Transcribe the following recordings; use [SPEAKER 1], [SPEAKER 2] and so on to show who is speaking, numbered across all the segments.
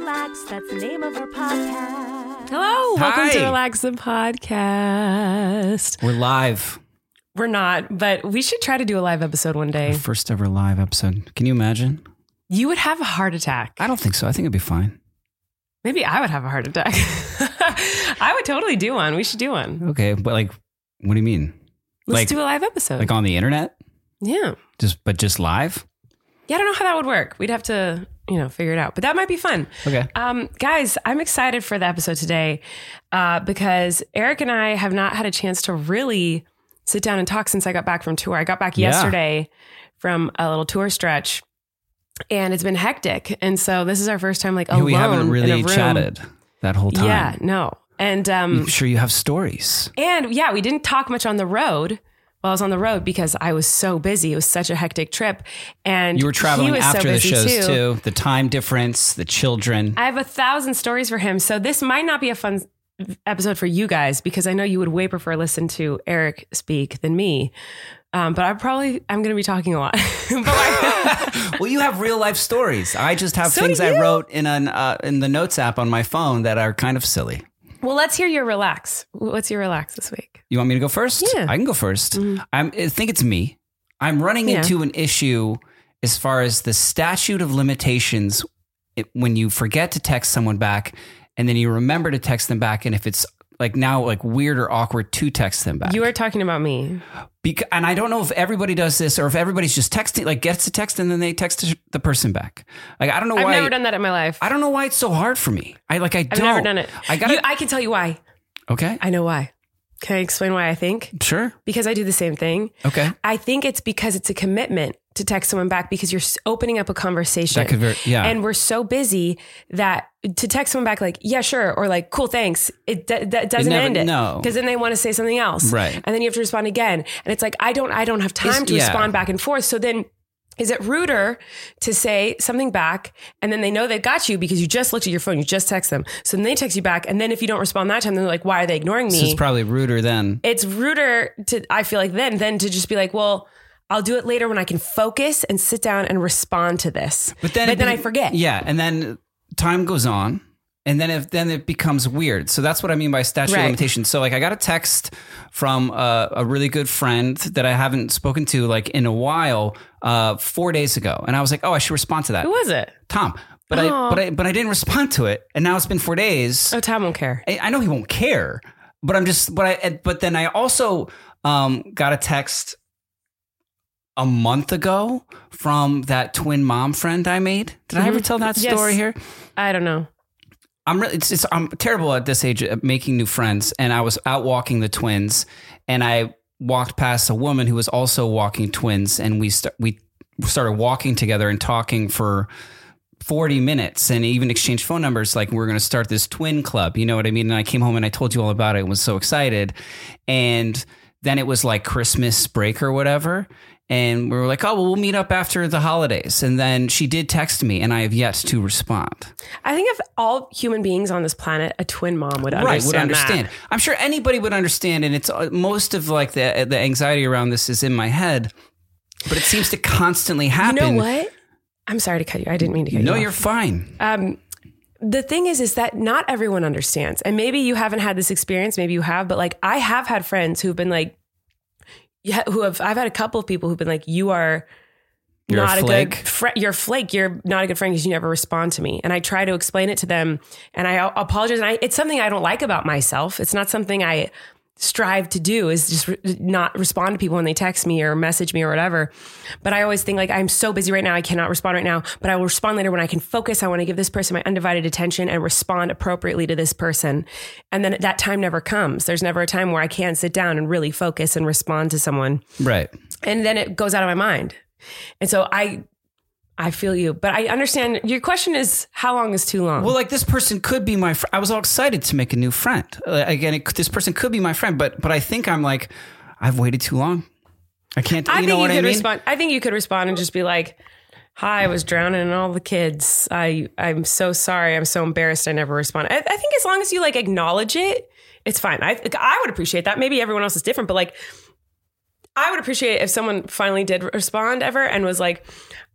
[SPEAKER 1] Relax. That's the name of our podcast.
[SPEAKER 2] Hello, welcome to Relax the Podcast.
[SPEAKER 3] We're live.
[SPEAKER 2] We're not, but we should try to do a live episode one day.
[SPEAKER 3] First ever live episode. Can you imagine?
[SPEAKER 2] You would have a heart attack.
[SPEAKER 3] I don't think so. I think it'd be fine.
[SPEAKER 2] Maybe I would have a heart attack. I would totally do one. We should do one.
[SPEAKER 3] Okay, but like, what do you mean?
[SPEAKER 2] Let's
[SPEAKER 3] Like-
[SPEAKER 2] do a live episode.
[SPEAKER 3] Like on the internet?
[SPEAKER 2] yeah.
[SPEAKER 3] Just but just live?
[SPEAKER 2] Yeah, I don't know how that would work. We'd have to, you know, figure it out. But that might be fun.
[SPEAKER 3] Okay.
[SPEAKER 2] Um, guys, I'm excited for the episode today uh, because Erik and I have not had a chance to really sit down and talk since I got back from tour. I got back
[SPEAKER 3] Yeah.
[SPEAKER 2] yesterday from a little tour stretch, and it's been hectic. And so this is our first time like alone
[SPEAKER 3] we haven't
[SPEAKER 2] in a
[SPEAKER 3] really
[SPEAKER 2] room.
[SPEAKER 3] chatted that whole time.
[SPEAKER 2] Yeah, no, and um,
[SPEAKER 3] I'm sure you have stories.
[SPEAKER 2] and yeah, we didn't talk much on the road. While I was on the road because I was so busy. It was such a hectic trip, and
[SPEAKER 3] You were
[SPEAKER 2] he
[SPEAKER 3] traveling
[SPEAKER 2] was so
[SPEAKER 3] after the shows too. The time difference, the children.
[SPEAKER 2] I have a thousand stories for him. So this might not be a fun episode for you guys because I know you would way prefer listen to Erik speak than me. Um, but I probably I'm going to be talking a lot.
[SPEAKER 3] well, you have real life stories. I just have
[SPEAKER 2] So
[SPEAKER 3] things I wrote in an uh, in the notes app on my phone that are kind of silly.
[SPEAKER 2] Well, let's hear your relax. What's your relax this week?
[SPEAKER 3] You want me to go first?
[SPEAKER 2] Yeah.
[SPEAKER 3] I can go 1st mm-hmm. I'm, I think it's me. I'm running
[SPEAKER 2] Yeah.
[SPEAKER 3] into an issue as far as the statute of limitations it, when you forget to text someone back and then you remember to text them back. And if it's like now like weird or awkward to text them back.
[SPEAKER 2] You are talking about me.
[SPEAKER 3] Bec- and I don't know if everybody does this or if everybody's just texting, like gets a text and then they text the person back. Like, I don't know why I've
[SPEAKER 2] never done that in my life.
[SPEAKER 3] I don't know why it's so hard for me. I like, I
[SPEAKER 2] I've
[SPEAKER 3] don't.
[SPEAKER 2] never done it.
[SPEAKER 3] I got
[SPEAKER 2] I can tell you why.
[SPEAKER 3] Okay.
[SPEAKER 2] I know why. Can I explain why I think?
[SPEAKER 3] Sure.
[SPEAKER 2] Because I do the same thing.
[SPEAKER 3] Okay.
[SPEAKER 2] I think it's because it's a commitment to text someone back because you're opening up a conversation.
[SPEAKER 3] That could very, yeah.
[SPEAKER 2] And we're so busy that to text someone back like, yeah, sure, or like, cool, thanks, it, d- that doesn't
[SPEAKER 3] never-
[SPEAKER 2] end it.
[SPEAKER 3] no.
[SPEAKER 2] Because then they want to say something else.
[SPEAKER 3] Right.
[SPEAKER 2] And then you have to respond again. And it's like, I don't, I don't have time
[SPEAKER 3] Is-
[SPEAKER 2] to
[SPEAKER 3] yeah.
[SPEAKER 2] respond back and forth. So then is it ruder to say something back and then they know they got you because you just looked at your phone, you just text them. So then they text you back. And then if you don't respond that time, they're like, why are they ignoring me?
[SPEAKER 3] so it's probably ruder than.
[SPEAKER 2] it's ruder to I feel like then than to just be like, well, I'll do it later when I can focus and sit down and respond to this.
[SPEAKER 3] But then,
[SPEAKER 2] but then
[SPEAKER 3] be-
[SPEAKER 2] I forget.
[SPEAKER 3] Yeah, and then time goes on, and then if then it becomes weird. So that's what I mean by statute
[SPEAKER 2] Right.
[SPEAKER 3] of limitations. So like I got a text from a, a really good friend that I haven't spoken to like in a while, uh, four days ago, and I was like, oh, I should respond to that,
[SPEAKER 2] Who was it?
[SPEAKER 3] Tom. But I but I but I didn't respond to it, and now it's been four days.
[SPEAKER 2] Oh, Tom won't care.
[SPEAKER 3] I, I know he won't care, but I'm just but I but then I also um, got a text a month ago from that twin mom friend I made. Did I ever mm-hmm. tell that
[SPEAKER 2] Yes.
[SPEAKER 3] story here?
[SPEAKER 2] I don't know.
[SPEAKER 3] I'm really, it's, it's, I'm terrible at this age at making new friends. And I was out walking the twins, and I walked past a woman who was also walking twins, and we st- we started walking together and talking for 40 minutes, and even exchanged phone numbers. Like we're going to start this twin club, you know what I mean? And I came home and I told you all about it. and was so excited, and then it was like Christmas break or whatever. And we were like, oh, well, we'll meet up after the holidays. And then she did text me, and I have yet to respond.
[SPEAKER 2] I think if all human beings on this planet, a twin mom would understand.
[SPEAKER 3] right would
[SPEAKER 2] that.
[SPEAKER 3] i'm sure anybody would understand and it's uh, most of like the the anxiety around this is in my head but it seems to constantly happen.
[SPEAKER 2] You know what? I'm sorry to cut you. I didn't mean to cut
[SPEAKER 3] no
[SPEAKER 2] you.
[SPEAKER 3] No,
[SPEAKER 2] you're
[SPEAKER 3] fine
[SPEAKER 2] Um, the thing is, is that not everyone understands, and maybe you haven't had this experience. Maybe you have, but like I have had friends who've been like, yeah, who have. I've had a couple of people who've been like, you are.
[SPEAKER 3] You're
[SPEAKER 2] not a, good friend. You're flake. You're not a good friend because you never respond to me. And I try to explain it to them, and I apologize. And I, it's something I don't like about myself. It's not something I strive to do is just re- not respond to people when they text me or message me or whatever. But I always think like I'm so busy right now, I cannot respond right now, but I will respond later when I can focus. I want to give this person my undivided attention and respond appropriately to this person. And then that time never comes. There's never a time where I can sit down and really focus and respond to someone.
[SPEAKER 3] Right.
[SPEAKER 2] And then it goes out of my mind. And so I I feel you, but I understand your question is how long is too long?
[SPEAKER 3] Well, like this person could be my. Fr- I was all excited to make a new friend. Uh, again, it, this person could be my friend, but but I think I'm like, I've waited too long. I can't.
[SPEAKER 2] I
[SPEAKER 3] you
[SPEAKER 2] think
[SPEAKER 3] know
[SPEAKER 2] you could
[SPEAKER 3] I mean?
[SPEAKER 2] respond. I think you could respond and just be like, "Hi, I was drowning in all the kids. I I'm so sorry. I'm so embarrassed. I never responded." I, I think as long as you like acknowledge it, it's fine. I I would appreciate that. Maybe everyone else is different, but like. I would appreciate if someone finally did respond ever and was like,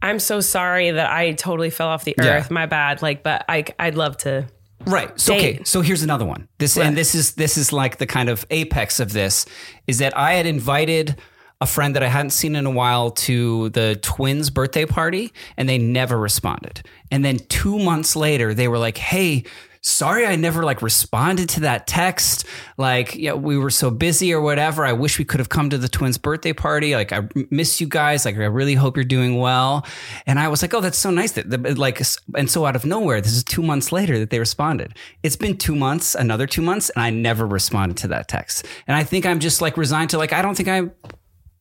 [SPEAKER 2] "I'm so sorry that I totally fell off the
[SPEAKER 3] Yeah.
[SPEAKER 2] earth. My bad." Like, but I I'd love to.
[SPEAKER 3] Right. So okay. So here's another one. This and this is this is like the kind of apex of this is that I had invited a friend that I hadn't seen in a while to the twins' birthday party, and they never responded. And then two months later, they were like, "Hey." Sorry, I never like responded to that text. Like, yeah, we were so busy or whatever. I wish we could have come to the twins' birthday party. Like, I miss you guys. Like, I really hope you're doing well. And I was like, oh, that's so nice that, that- like, and so out of nowhere, this is two months later that they responded. It's been two months, another two months, and I never responded to that text. And I think I'm just like resigned to like, I don't think I've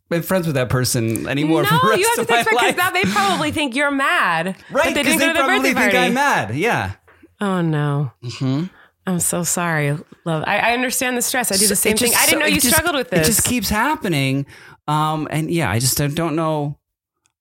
[SPEAKER 3] been friends with that person anymore. for the
[SPEAKER 2] No,
[SPEAKER 3] rest
[SPEAKER 2] you have to
[SPEAKER 3] of my
[SPEAKER 2] text back because now they probably think you're mad.
[SPEAKER 3] right?
[SPEAKER 2] They
[SPEAKER 3] Because they,
[SPEAKER 2] to the
[SPEAKER 3] probably
[SPEAKER 2] birthday
[SPEAKER 3] think. I'm mad. Yeah.
[SPEAKER 2] Oh no. I'm so sorry, love. I, I understand the stress. I do the same
[SPEAKER 3] it
[SPEAKER 2] thing. I didn't know you
[SPEAKER 3] just-
[SPEAKER 2] struggled with this.
[SPEAKER 3] It just keeps happening. Um, and yeah, I just don't- don't know.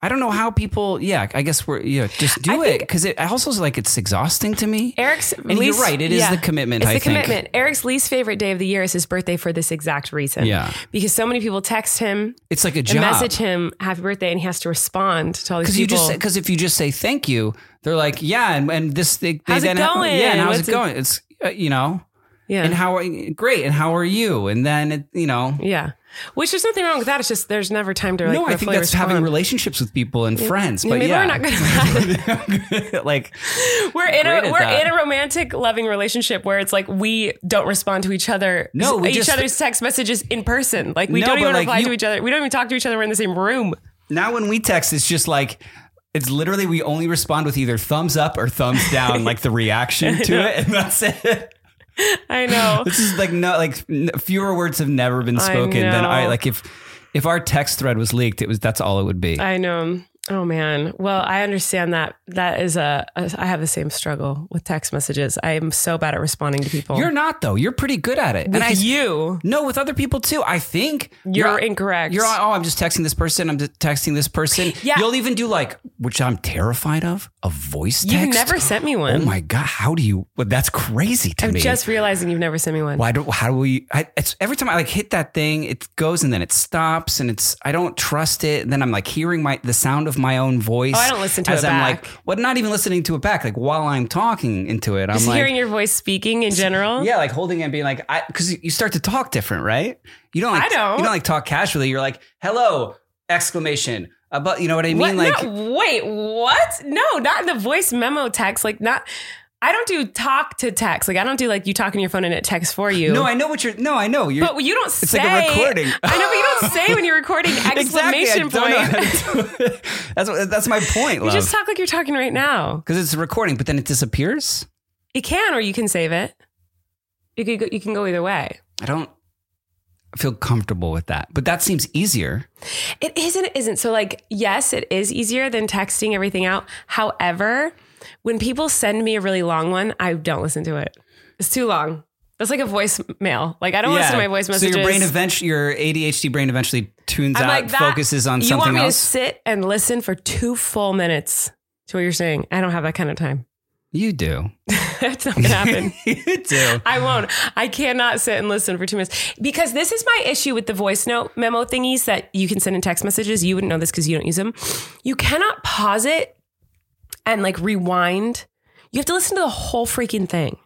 [SPEAKER 3] I don't know how people. Yeah, I guess we're yeah. Just do
[SPEAKER 2] I
[SPEAKER 3] it because it also is like it's exhausting to me.
[SPEAKER 2] Erik's
[SPEAKER 3] and you're
[SPEAKER 2] least,
[SPEAKER 3] right. It is
[SPEAKER 2] yeah.
[SPEAKER 3] the commitment.
[SPEAKER 2] It's
[SPEAKER 3] I
[SPEAKER 2] the
[SPEAKER 3] think.
[SPEAKER 2] commitment. Erik's least favorite day of the year is his birthday for this exact reason.
[SPEAKER 3] Yeah.
[SPEAKER 2] because so many people text him
[SPEAKER 3] It's like a job.
[SPEAKER 2] message him happy birthday, and he has to respond to all these
[SPEAKER 3] because you
[SPEAKER 2] people.
[SPEAKER 3] just because if you just say thank you, they're like yeah, and, and this they, they
[SPEAKER 2] How's it
[SPEAKER 3] then
[SPEAKER 2] going?
[SPEAKER 3] yeah, and how's
[SPEAKER 2] What's
[SPEAKER 3] it
[SPEAKER 2] it-
[SPEAKER 3] going? It's uh, you know,
[SPEAKER 2] yeah,
[SPEAKER 3] and how are great, and how are you? And then it, you know,
[SPEAKER 2] yeah. Which there's nothing wrong with that. It's just there's never time to like.
[SPEAKER 3] no, I think that's having relationships with people and friends.
[SPEAKER 2] Yeah,
[SPEAKER 3] But
[SPEAKER 2] maybe
[SPEAKER 3] yeah,
[SPEAKER 2] we're not good at that.
[SPEAKER 3] like
[SPEAKER 2] we're in a we're
[SPEAKER 3] that.
[SPEAKER 2] in a romantic loving relationship where it's like we don't respond to each other
[SPEAKER 3] No, we
[SPEAKER 2] each
[SPEAKER 3] just-
[SPEAKER 2] other's text messages in person like we
[SPEAKER 3] No,
[SPEAKER 2] don't even
[SPEAKER 3] like,
[SPEAKER 2] reply
[SPEAKER 3] you-
[SPEAKER 2] to each other we don't even talk to each other we're in the same room
[SPEAKER 3] now when we text, it's just like it's literally we only respond with either thumbs up or thumbs down, like the reaction to it, and that's it.
[SPEAKER 2] I know.
[SPEAKER 3] This is like no, like fewer words have never been
[SPEAKER 2] I
[SPEAKER 3] spoken than I like if if our text thread was leaked, it was that's all it would be.
[SPEAKER 2] I know oh man well I understand that that is a, a I have the same struggle with text messages I am so bad at responding to people
[SPEAKER 3] You're not though. You're pretty good at it.
[SPEAKER 2] with
[SPEAKER 3] and I
[SPEAKER 2] you
[SPEAKER 3] no with other people too. I think
[SPEAKER 2] You're incorrect.
[SPEAKER 3] You're oh, I'm just texting this person. I'm just texting this person.
[SPEAKER 2] Yeah.
[SPEAKER 3] You'll even do like, which I'm terrified of, a voice text.
[SPEAKER 2] you've never sent me one
[SPEAKER 3] Oh my god! How do you? Well, that's crazy to
[SPEAKER 2] I'm
[SPEAKER 3] me.
[SPEAKER 2] just realizing you've never sent me one
[SPEAKER 3] Why do? How do we? I, it's every time I like hit that thing, it goes and then it stops, and it's I don't trust it. And then I'm like hearing my the sound of my own voice.
[SPEAKER 2] Oh, I don't listen to
[SPEAKER 3] as
[SPEAKER 2] it
[SPEAKER 3] I'm
[SPEAKER 2] back.
[SPEAKER 3] like, well, not even listening to it back. Like while I'm talking into it, I'm
[SPEAKER 2] just
[SPEAKER 3] like,
[SPEAKER 2] hearing your voice speaking in general
[SPEAKER 3] yeah, like holding it and being like, I because you start to talk different, right? You don't. Like,
[SPEAKER 2] I don't.
[SPEAKER 3] You don't like talk casually. You're like, hello! Exclamation. About you know what I mean?
[SPEAKER 2] What?
[SPEAKER 3] Like
[SPEAKER 2] no, wait, what? No, not in the voice memo text. Like, not. I don't do talk to text. Like, I don't do like you talk on your phone and it texts for you.
[SPEAKER 3] no, I know what you're. No, I know you're.
[SPEAKER 2] but you don't
[SPEAKER 3] It's
[SPEAKER 2] say.
[SPEAKER 3] like a recording.
[SPEAKER 2] I know, but you don't say when you're recording exclamation
[SPEAKER 3] don't
[SPEAKER 2] point.
[SPEAKER 3] how to do it. That's what, that's my point,
[SPEAKER 2] You
[SPEAKER 3] love.
[SPEAKER 2] just talk like you're talking right now.
[SPEAKER 3] Because it's a recording, but then it disappears.
[SPEAKER 2] It can, or you can save it. You can go, you can go either way.
[SPEAKER 3] I don't feel comfortable with that. But that seems easier.
[SPEAKER 2] It isn't. It isn't. So, like, yes, it is easier than texting everything out. However, when people send me a really long one, I don't listen to it. It's too long. That's like a voicemail. Like I don't listen to my voice messages.
[SPEAKER 3] So your brain eventually, your ADHD brain eventually tunes
[SPEAKER 2] I'm
[SPEAKER 3] out,
[SPEAKER 2] like that.
[SPEAKER 3] focuses on
[SPEAKER 2] you
[SPEAKER 3] something
[SPEAKER 2] want me
[SPEAKER 3] else.
[SPEAKER 2] to sit and listen for two full minutes to what you're saying? I don't have that kind of time.
[SPEAKER 3] you do.
[SPEAKER 2] That's not gonna happen.
[SPEAKER 3] you do.
[SPEAKER 2] I won't. I cannot sit and listen for two minutes because this is my issue with the voice note memo thingies that you can send in text messages. You wouldn't know this because you don't use them. You cannot pause it and like rewind. You have to listen to the whole freaking thing.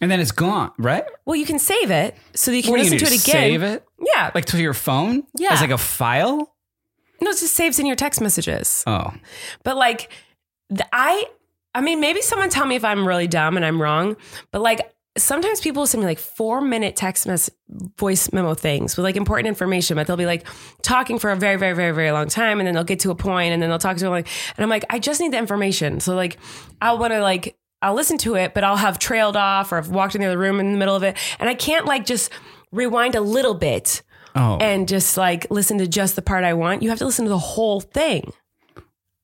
[SPEAKER 3] And then it's gone, right?
[SPEAKER 2] Well, you can save it so that you can
[SPEAKER 3] What you
[SPEAKER 2] listen to
[SPEAKER 3] do,
[SPEAKER 2] it again.
[SPEAKER 3] Save it
[SPEAKER 2] Yeah.
[SPEAKER 3] like to your phone.
[SPEAKER 2] Yeah.
[SPEAKER 3] as like a file.
[SPEAKER 2] no, it just saves in your text messages.
[SPEAKER 3] Oh,
[SPEAKER 2] But like, the, I, I mean, maybe someone tell me if I'm really dumb and I'm wrong. But like, sometimes people send me like four minute text mess voice memo things with like important information, but they'll be like talking for a very, very, very, very long time. And then they'll get to a point and then they'll talk to like, and I'm like, I just need the information. So like, I'll want to like, I'll listen to it, but I'll have trailed off or I've walked in the other room in the middle of it. And I can't like just rewind a little bit
[SPEAKER 3] Oh,
[SPEAKER 2] and just like listen to just the part I want. You have to listen to the whole thing.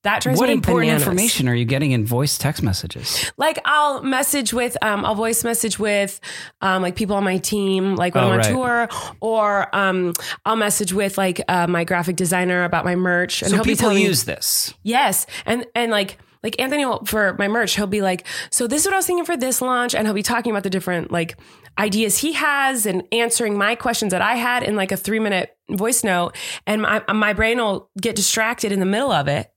[SPEAKER 2] That drives
[SPEAKER 3] what
[SPEAKER 2] me
[SPEAKER 3] important
[SPEAKER 2] bananas.
[SPEAKER 3] information are you getting in voice text messages?
[SPEAKER 2] Like I'll message with, um, I'll voice message with, um, like people on my team, like when
[SPEAKER 3] Oh,
[SPEAKER 2] I'm on
[SPEAKER 3] right.
[SPEAKER 2] tour, or um, I'll message with like uh, my graphic designer about my merch, and
[SPEAKER 3] So
[SPEAKER 2] he'll be
[SPEAKER 3] people
[SPEAKER 2] me-
[SPEAKER 3] use this.
[SPEAKER 2] Yes, and and like like Anthony will, for my merch, he'll be like, "So this is what I was thinking for this launch," and he'll be talking about the different like ideas he has and answering my questions that I had in like a three minute voice note, and my my brain will get distracted in the middle of it.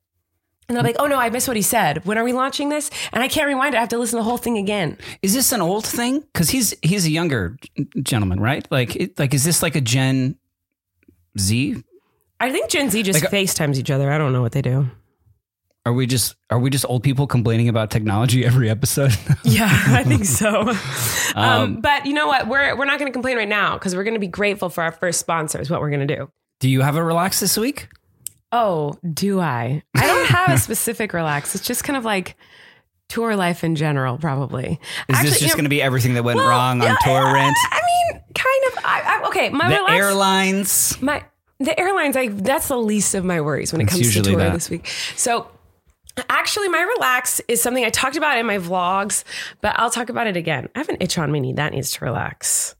[SPEAKER 2] And I'm like, oh no, I missed what he said. When are we launching this? And I can't rewind it. I have to listen to the whole thing again.
[SPEAKER 3] Is this an old thing? Because he's he's a younger gentleman, right? Like it, like is this like a Gen Z?
[SPEAKER 2] I think Gen Z just
[SPEAKER 3] Like,
[SPEAKER 2] FaceTimes each other. I don't know what they do.
[SPEAKER 3] Are we just are we just old people complaining about technology every episode?
[SPEAKER 2] Yeah, I think so. um, but you know what? We're we're not going to complain right now because we're going to be grateful for our first sponsor. Is what we're going to do.
[SPEAKER 3] Do you have a relax this week?
[SPEAKER 2] Oh, do I? I don't have a specific relax. It's just kind of like tour life in general, probably.
[SPEAKER 3] Is
[SPEAKER 2] Actually,
[SPEAKER 3] this
[SPEAKER 2] you
[SPEAKER 3] just
[SPEAKER 2] know-
[SPEAKER 3] going to be everything that went
[SPEAKER 2] well,
[SPEAKER 3] wrong on
[SPEAKER 2] yeah,
[SPEAKER 3] tour rent?
[SPEAKER 2] I mean, kind of. I, I, okay, my
[SPEAKER 3] The
[SPEAKER 2] relax.
[SPEAKER 3] airlines.
[SPEAKER 2] my the airlines. I that's the least of my worries when it
[SPEAKER 3] It's
[SPEAKER 2] comes to tour
[SPEAKER 3] that.
[SPEAKER 2] this week. So. Actually, my relax is something I talked about in my vlogs, but I'll talk about it again. I have an itch on my knee that needs to relax.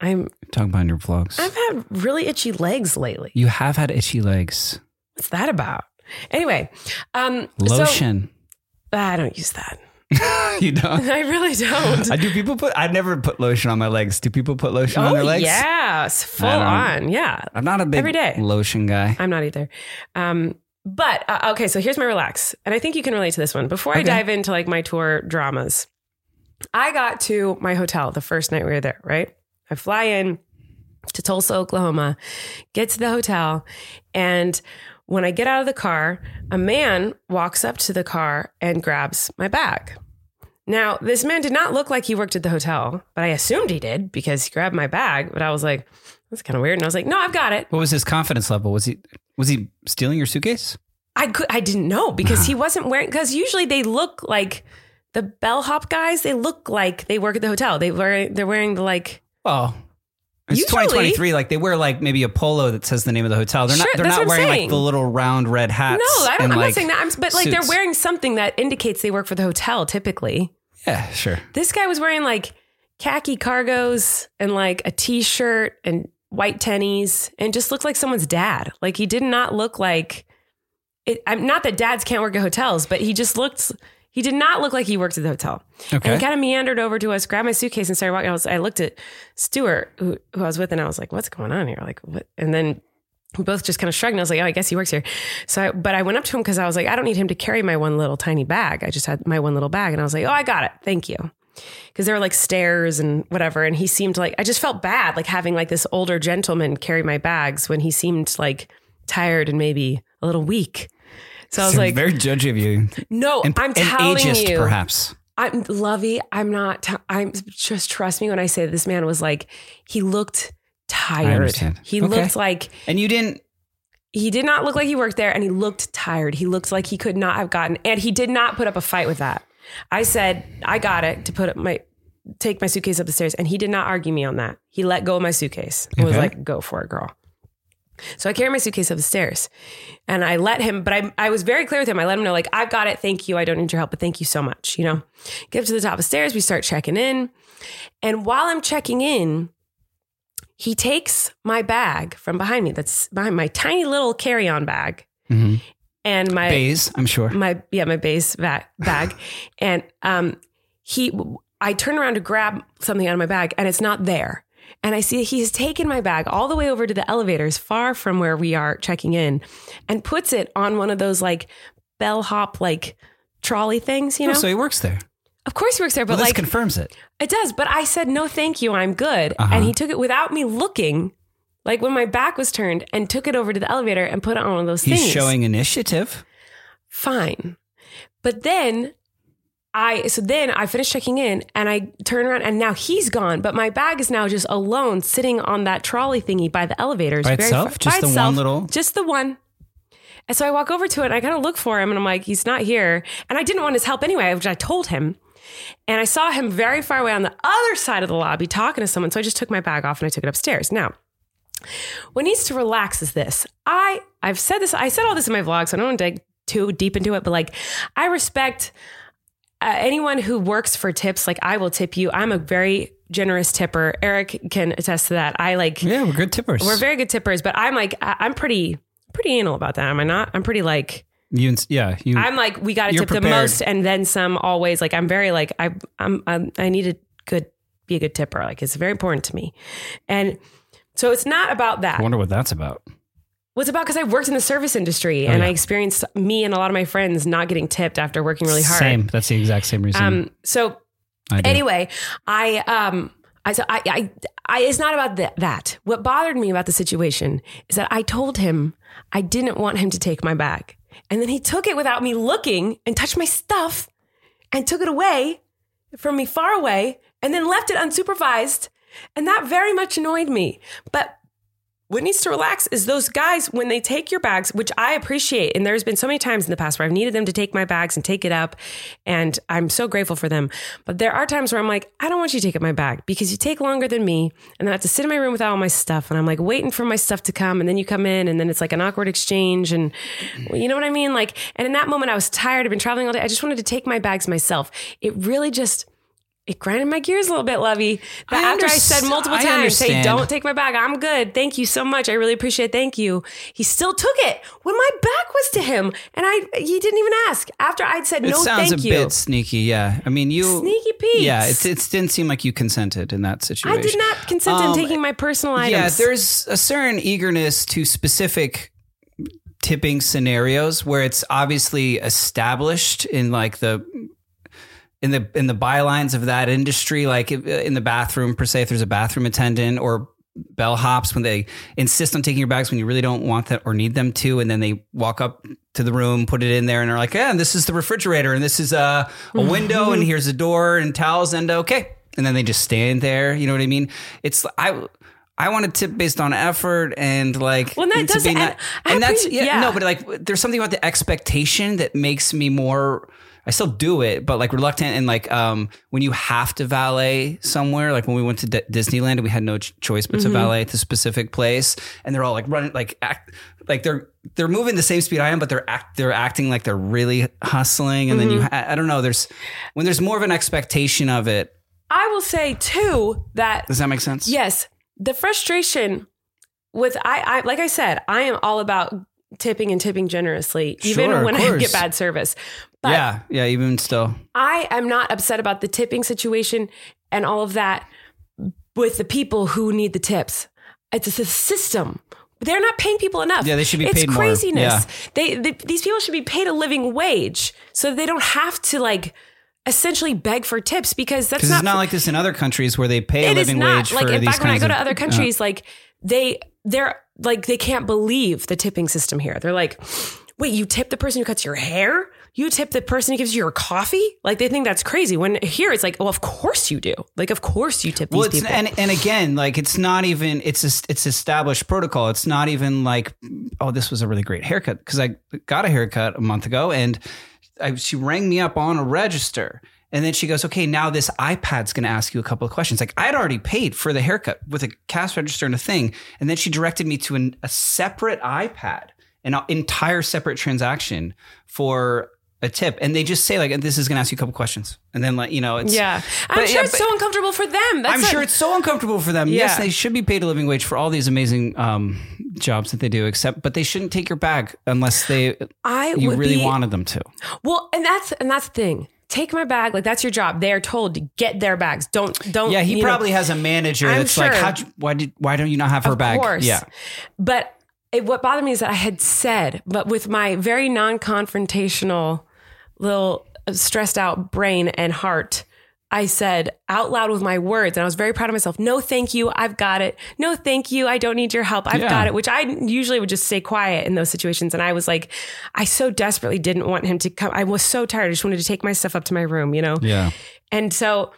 [SPEAKER 2] I'm
[SPEAKER 3] Talk about your vlogs.
[SPEAKER 2] I've had really itchy legs lately.
[SPEAKER 3] You have had itchy legs.
[SPEAKER 2] What's that about? Anyway, um, so-
[SPEAKER 3] Lotion.
[SPEAKER 2] I don't use that.
[SPEAKER 3] you don't.
[SPEAKER 2] I really don't.
[SPEAKER 3] I do people put I never put lotion on my legs. Do people put lotion on their
[SPEAKER 2] oh
[SPEAKER 3] legs?
[SPEAKER 2] yes, full
[SPEAKER 3] I don't-
[SPEAKER 2] on. Yeah,
[SPEAKER 3] I'm not a big
[SPEAKER 2] Every day.
[SPEAKER 3] lotion guy.
[SPEAKER 2] I'm not either. Um, but uh, okay, so here's my relax, and I think you can relate to this one. Before I
[SPEAKER 3] Okay.
[SPEAKER 2] dive into like my tour dramas, I got to my hotel the first night we were there. Right, I fly in to Tulsa, Oklahoma, get to the hotel, and when I get out of the car, a man walks up to the car and grabs my bag. Now, this man did not look like he worked at the hotel, but I assumed he did because he grabbed my bag. But I was like, that's kind of weird. And I was like, no, I've got it.
[SPEAKER 3] What was his confidence level? Was he was he stealing your suitcase?
[SPEAKER 2] I could I didn't know because he wasn't wearing because usually they look like the bellhop guys. They look like they work at the hotel. They wear they're wearing the like
[SPEAKER 3] Well, it's
[SPEAKER 2] Usually-
[SPEAKER 3] 2023. Like they wear like maybe a polo that says the name of the hotel. They're
[SPEAKER 2] Sure,
[SPEAKER 3] not. They're not wearing like the little round red hats.
[SPEAKER 2] no, I don't, I'm
[SPEAKER 3] like,
[SPEAKER 2] not saying that. I'm, but like they're wearing something that indicates they work for the hotel. Typically,
[SPEAKER 3] Yeah, sure.
[SPEAKER 2] this guy was wearing like khaki cargos and like a t-shirt and white tennies and just looked like someone's dad. Like he did not look like it. I'm not that dads can't work at hotels, but he just looked. He did not look like he worked at the hotel.
[SPEAKER 3] Okay.
[SPEAKER 2] And he kind of meandered over to us, grabbed my suitcase, and started walking. I was, I looked at Stuart, who, who I was with, and I was like, "What's going on here?" Like, what? And then we both just kind of shrugged. And I was like, "Oh, I guess he works here." So, I, but I went up to him because I was like, "I don't need him to carry my one little tiny bag. I just had my one little bag," and I was like, "Oh, I got it. Thank you." Because there were like stairs and whatever, and he seemed like I just felt bad, like having like this older gentleman carry my bags when he seemed like tired and maybe a little weak. So I was like,
[SPEAKER 3] very judgy of you.
[SPEAKER 2] "No,
[SPEAKER 3] And,
[SPEAKER 2] I'm telling
[SPEAKER 3] ageist,
[SPEAKER 2] you,
[SPEAKER 3] perhaps.
[SPEAKER 2] I'm Lovey. I'm not. T- I'm just trust me when I say this man was like he looked tired. He
[SPEAKER 3] Okay.
[SPEAKER 2] looked like
[SPEAKER 3] And you didn't.
[SPEAKER 2] he did not look like he worked there, and he looked tired. He looked like he could not have gotten, and he did not put up a fight with that. I said I got it to put up my take my suitcase up the stairs, and he did not argue me on that. He let go of my suitcase and was like, "Go for it, girl." So I carry my suitcase up the stairs and I let him, but I, I was very clear with him. I let him know, like, I've got it. Thank you. I don't need your help, but thank you so much. You know, get up to the top of the stairs. We start checking in. And while I'm checking in, he takes my bag from behind me. That's behind my tiny little carry on bag
[SPEAKER 3] Mhm.
[SPEAKER 2] and my,
[SPEAKER 3] Bays, I'm sure.
[SPEAKER 2] my, yeah, my base bag, bag. and, um, he, I turn around to grab something out of my bag and it's not there. And I see he has taken my bag all the way over to the elevators, far from where we are checking in, and puts it on one of those like bellhop like trolley things, you know?
[SPEAKER 3] Oh, so he works there.
[SPEAKER 2] of course he works there, but
[SPEAKER 3] Well, this
[SPEAKER 2] like
[SPEAKER 3] confirms it.
[SPEAKER 2] it does. But I said, no, thank you, I'm good.
[SPEAKER 3] Uh-huh.
[SPEAKER 2] And he took it without me looking, like when my back was turned, and took it over to the elevator and put it on one of those
[SPEAKER 3] He's
[SPEAKER 2] things.
[SPEAKER 3] showing initiative.
[SPEAKER 2] Fine. But then I so then I finished checking in and I turn around and now he's gone, but my bag is now just alone sitting on that trolley thingy by the elevators.
[SPEAKER 3] By
[SPEAKER 2] very
[SPEAKER 3] itself?
[SPEAKER 2] far-
[SPEAKER 3] Just
[SPEAKER 2] by
[SPEAKER 3] the one little-
[SPEAKER 2] just the one. And so I walk over to it and I kind of look for him and I'm like, he's not here. And I didn't want his help anyway, which I told him. And I saw him very far away on the other side of the lobby talking to someone. So I just took my bag off and I took it upstairs. Now, what needs to relax is this. I I've said this. I said all this in my vlog, so I don't want to dig too deep into it. But like, I respect uh, anyone who works for tips. Like, I will tip you. I'm a very generous tipper. Erik can attest to that. I like.
[SPEAKER 3] Yeah, we're good tippers.
[SPEAKER 2] We're very good tippers, but I'm like I- I'm pretty pretty anal about that. Am I not? I'm pretty like
[SPEAKER 3] you, yeah, you.
[SPEAKER 2] I'm like we got to tip the most and then some always. Like I'm very like I I'm, I'm I need a good be a good tipper. Like it's very important to me, and so it's not about that.
[SPEAKER 3] I wonder what that's about.
[SPEAKER 2] What's about because I worked in the service industry and
[SPEAKER 3] Oh, yeah.
[SPEAKER 2] I experienced me and a lot of my friends not getting tipped after working really hard.
[SPEAKER 3] Same. That's the exact same reason.
[SPEAKER 2] Um. So
[SPEAKER 3] I
[SPEAKER 2] anyway, I um. I, so I, I, I, it's not about th- that. What bothered me about the situation is that I told him I didn't want him to take my bag. And then he took it without me looking and touched my stuff and took it away from me far away and then left it unsupervised. And that very much annoyed me. But what needs to relax is those guys when they take your bags, which I appreciate. And there's been so many times in the past where I've needed them to take my bags and take it up. And I'm so grateful for them. But there are times where I'm like, I don't want you to take up my bag because you take longer than me. And then I have to sit in my room without all my stuff. And I'm like waiting for my stuff to come. And then you come in and then it's like an awkward exchange. And you know what I mean? Like, and in that moment, I was tired. I've been traveling all day. I just wanted to take my bags myself. It really just, it grinded my gears a little bit, Lovey. But
[SPEAKER 3] I
[SPEAKER 2] after I said multiple times, hey, don't take my bag. I'm good. Thank you so much. I really appreciate it. Thank you. He still took it when my back was to him. And I he didn't even ask. After I'd said no, thank you.
[SPEAKER 3] it
[SPEAKER 2] no
[SPEAKER 3] sounds
[SPEAKER 2] thank
[SPEAKER 3] a
[SPEAKER 2] you.
[SPEAKER 3] bit sneaky. Yeah. I mean, you.
[SPEAKER 2] Sneaky Pete.
[SPEAKER 3] Yeah. It, it didn't seem like you consented in that situation.
[SPEAKER 2] I did not consent
[SPEAKER 3] Um,
[SPEAKER 2] in taking my personal items.
[SPEAKER 3] Yeah, there's a certain eagerness to specific tipping scenarios where it's obviously established in like the in the in the bylines of that industry, like uh, in the bathroom per se, if there's a bathroom attendant or bellhops when they insist on taking your bags when you really don't want them or need them to, and then they walk up to the room, put it in there, and are like, "Yeah, and this is the refrigerator, and this is a, a mm-hmm. window, and here's a door and towels, and okay," and then they just stand there. You know what I mean? It's I. I want a tip based on effort and like,
[SPEAKER 2] Well, that
[SPEAKER 3] and
[SPEAKER 2] does- and
[SPEAKER 3] not-
[SPEAKER 2] I
[SPEAKER 3] and that's yeah,
[SPEAKER 2] yeah.
[SPEAKER 3] no, but like there's something about the expectation that makes me more I still do it, but like reluctant and like um when you have to valet somewhere, like when we went to D- Disneyland, we had no ch- choice but to
[SPEAKER 2] Mm-hmm.
[SPEAKER 3] valet at the specific place, and they're all like running, like act, like they're they're moving the same speed I am, but they're act they're acting like they're really hustling, and then you
[SPEAKER 2] Mm-hmm.
[SPEAKER 3] ha- I don't know, there's when there's more of an expectation of it.
[SPEAKER 2] I will say too that
[SPEAKER 3] Does that make sense?
[SPEAKER 2] Yes, the frustration with I, I like I said, I am all about tipping and tipping generously, even
[SPEAKER 3] Sure,
[SPEAKER 2] when I get bad service. But
[SPEAKER 3] yeah, yeah. Even still,
[SPEAKER 2] I am not upset about the tipping situation and all of that with the people who need the tips. It's a system. They're not paying people enough.
[SPEAKER 3] Yeah, they should be
[SPEAKER 2] it's
[SPEAKER 3] paid more.
[SPEAKER 2] craziness.
[SPEAKER 3] Yeah.
[SPEAKER 2] They, they these people should be paid a living wage so that they don't have to like essentially beg for tips because that's not
[SPEAKER 3] not like this in other countries where they pay a
[SPEAKER 2] it is
[SPEAKER 3] living
[SPEAKER 2] not
[SPEAKER 3] wage
[SPEAKER 2] like
[SPEAKER 3] for
[SPEAKER 2] in
[SPEAKER 3] these
[SPEAKER 2] fact when I go to other countries, like they they're like they can't believe the tipping system here. They're like, wait, you tip the person who cuts your hair? You tip the person who gives you your coffee? Like they think that's crazy. When here it's like, well, of course you do. Like of course you tip these
[SPEAKER 3] well, it's,
[SPEAKER 2] people.
[SPEAKER 3] and and again, like it's not even it's a, it's established protocol. It's not even like oh, this was a really great haircut because I got a haircut a month ago and I, she rang me up on a register. And then she goes, okay, now this iPad's going to ask you a couple of questions. Like I'd already paid for the haircut with a cash register and a thing. And then she directed me to an, a separate iPad, an entire separate transaction for a tip. And they just say like, this is going to ask you a couple questions. And then like, you know, it's,
[SPEAKER 2] yeah, I'm
[SPEAKER 3] But,
[SPEAKER 2] sure
[SPEAKER 3] yeah,
[SPEAKER 2] it's so uncomfortable for them. That's
[SPEAKER 3] I'm
[SPEAKER 2] a-
[SPEAKER 3] sure it's so uncomfortable for them. Yes, they should be paid a living wage for all these amazing um, jobs that they do. Except, but they shouldn't take your bag unless they
[SPEAKER 2] I
[SPEAKER 3] you really
[SPEAKER 2] be,
[SPEAKER 3] wanted them to.
[SPEAKER 2] Well, and that's and that's the thing. Take my bag. Like that's your job. They are told to get their bags. Don't don't.
[SPEAKER 3] Yeah, he
[SPEAKER 2] you know,
[SPEAKER 3] probably has a manager
[SPEAKER 2] I'm
[SPEAKER 3] that's like. How'd you, why did why don't you not have her
[SPEAKER 2] Of
[SPEAKER 3] bag?
[SPEAKER 2] course.
[SPEAKER 3] Yeah,
[SPEAKER 2] But it, what bothered me is that I had said, but with my very non confrontational, little stressed out brain and heart, I said out loud with my words, and I was very proud of myself. No, thank you. I've got it. No, thank you. I don't need your help. I've
[SPEAKER 3] Yeah.
[SPEAKER 2] got it. Which I usually would just stay quiet in those situations. And I was like, I so desperately didn't want him to come. I was so tired. I just wanted to take my stuff up to my room, you know?
[SPEAKER 3] Yeah.
[SPEAKER 2] And so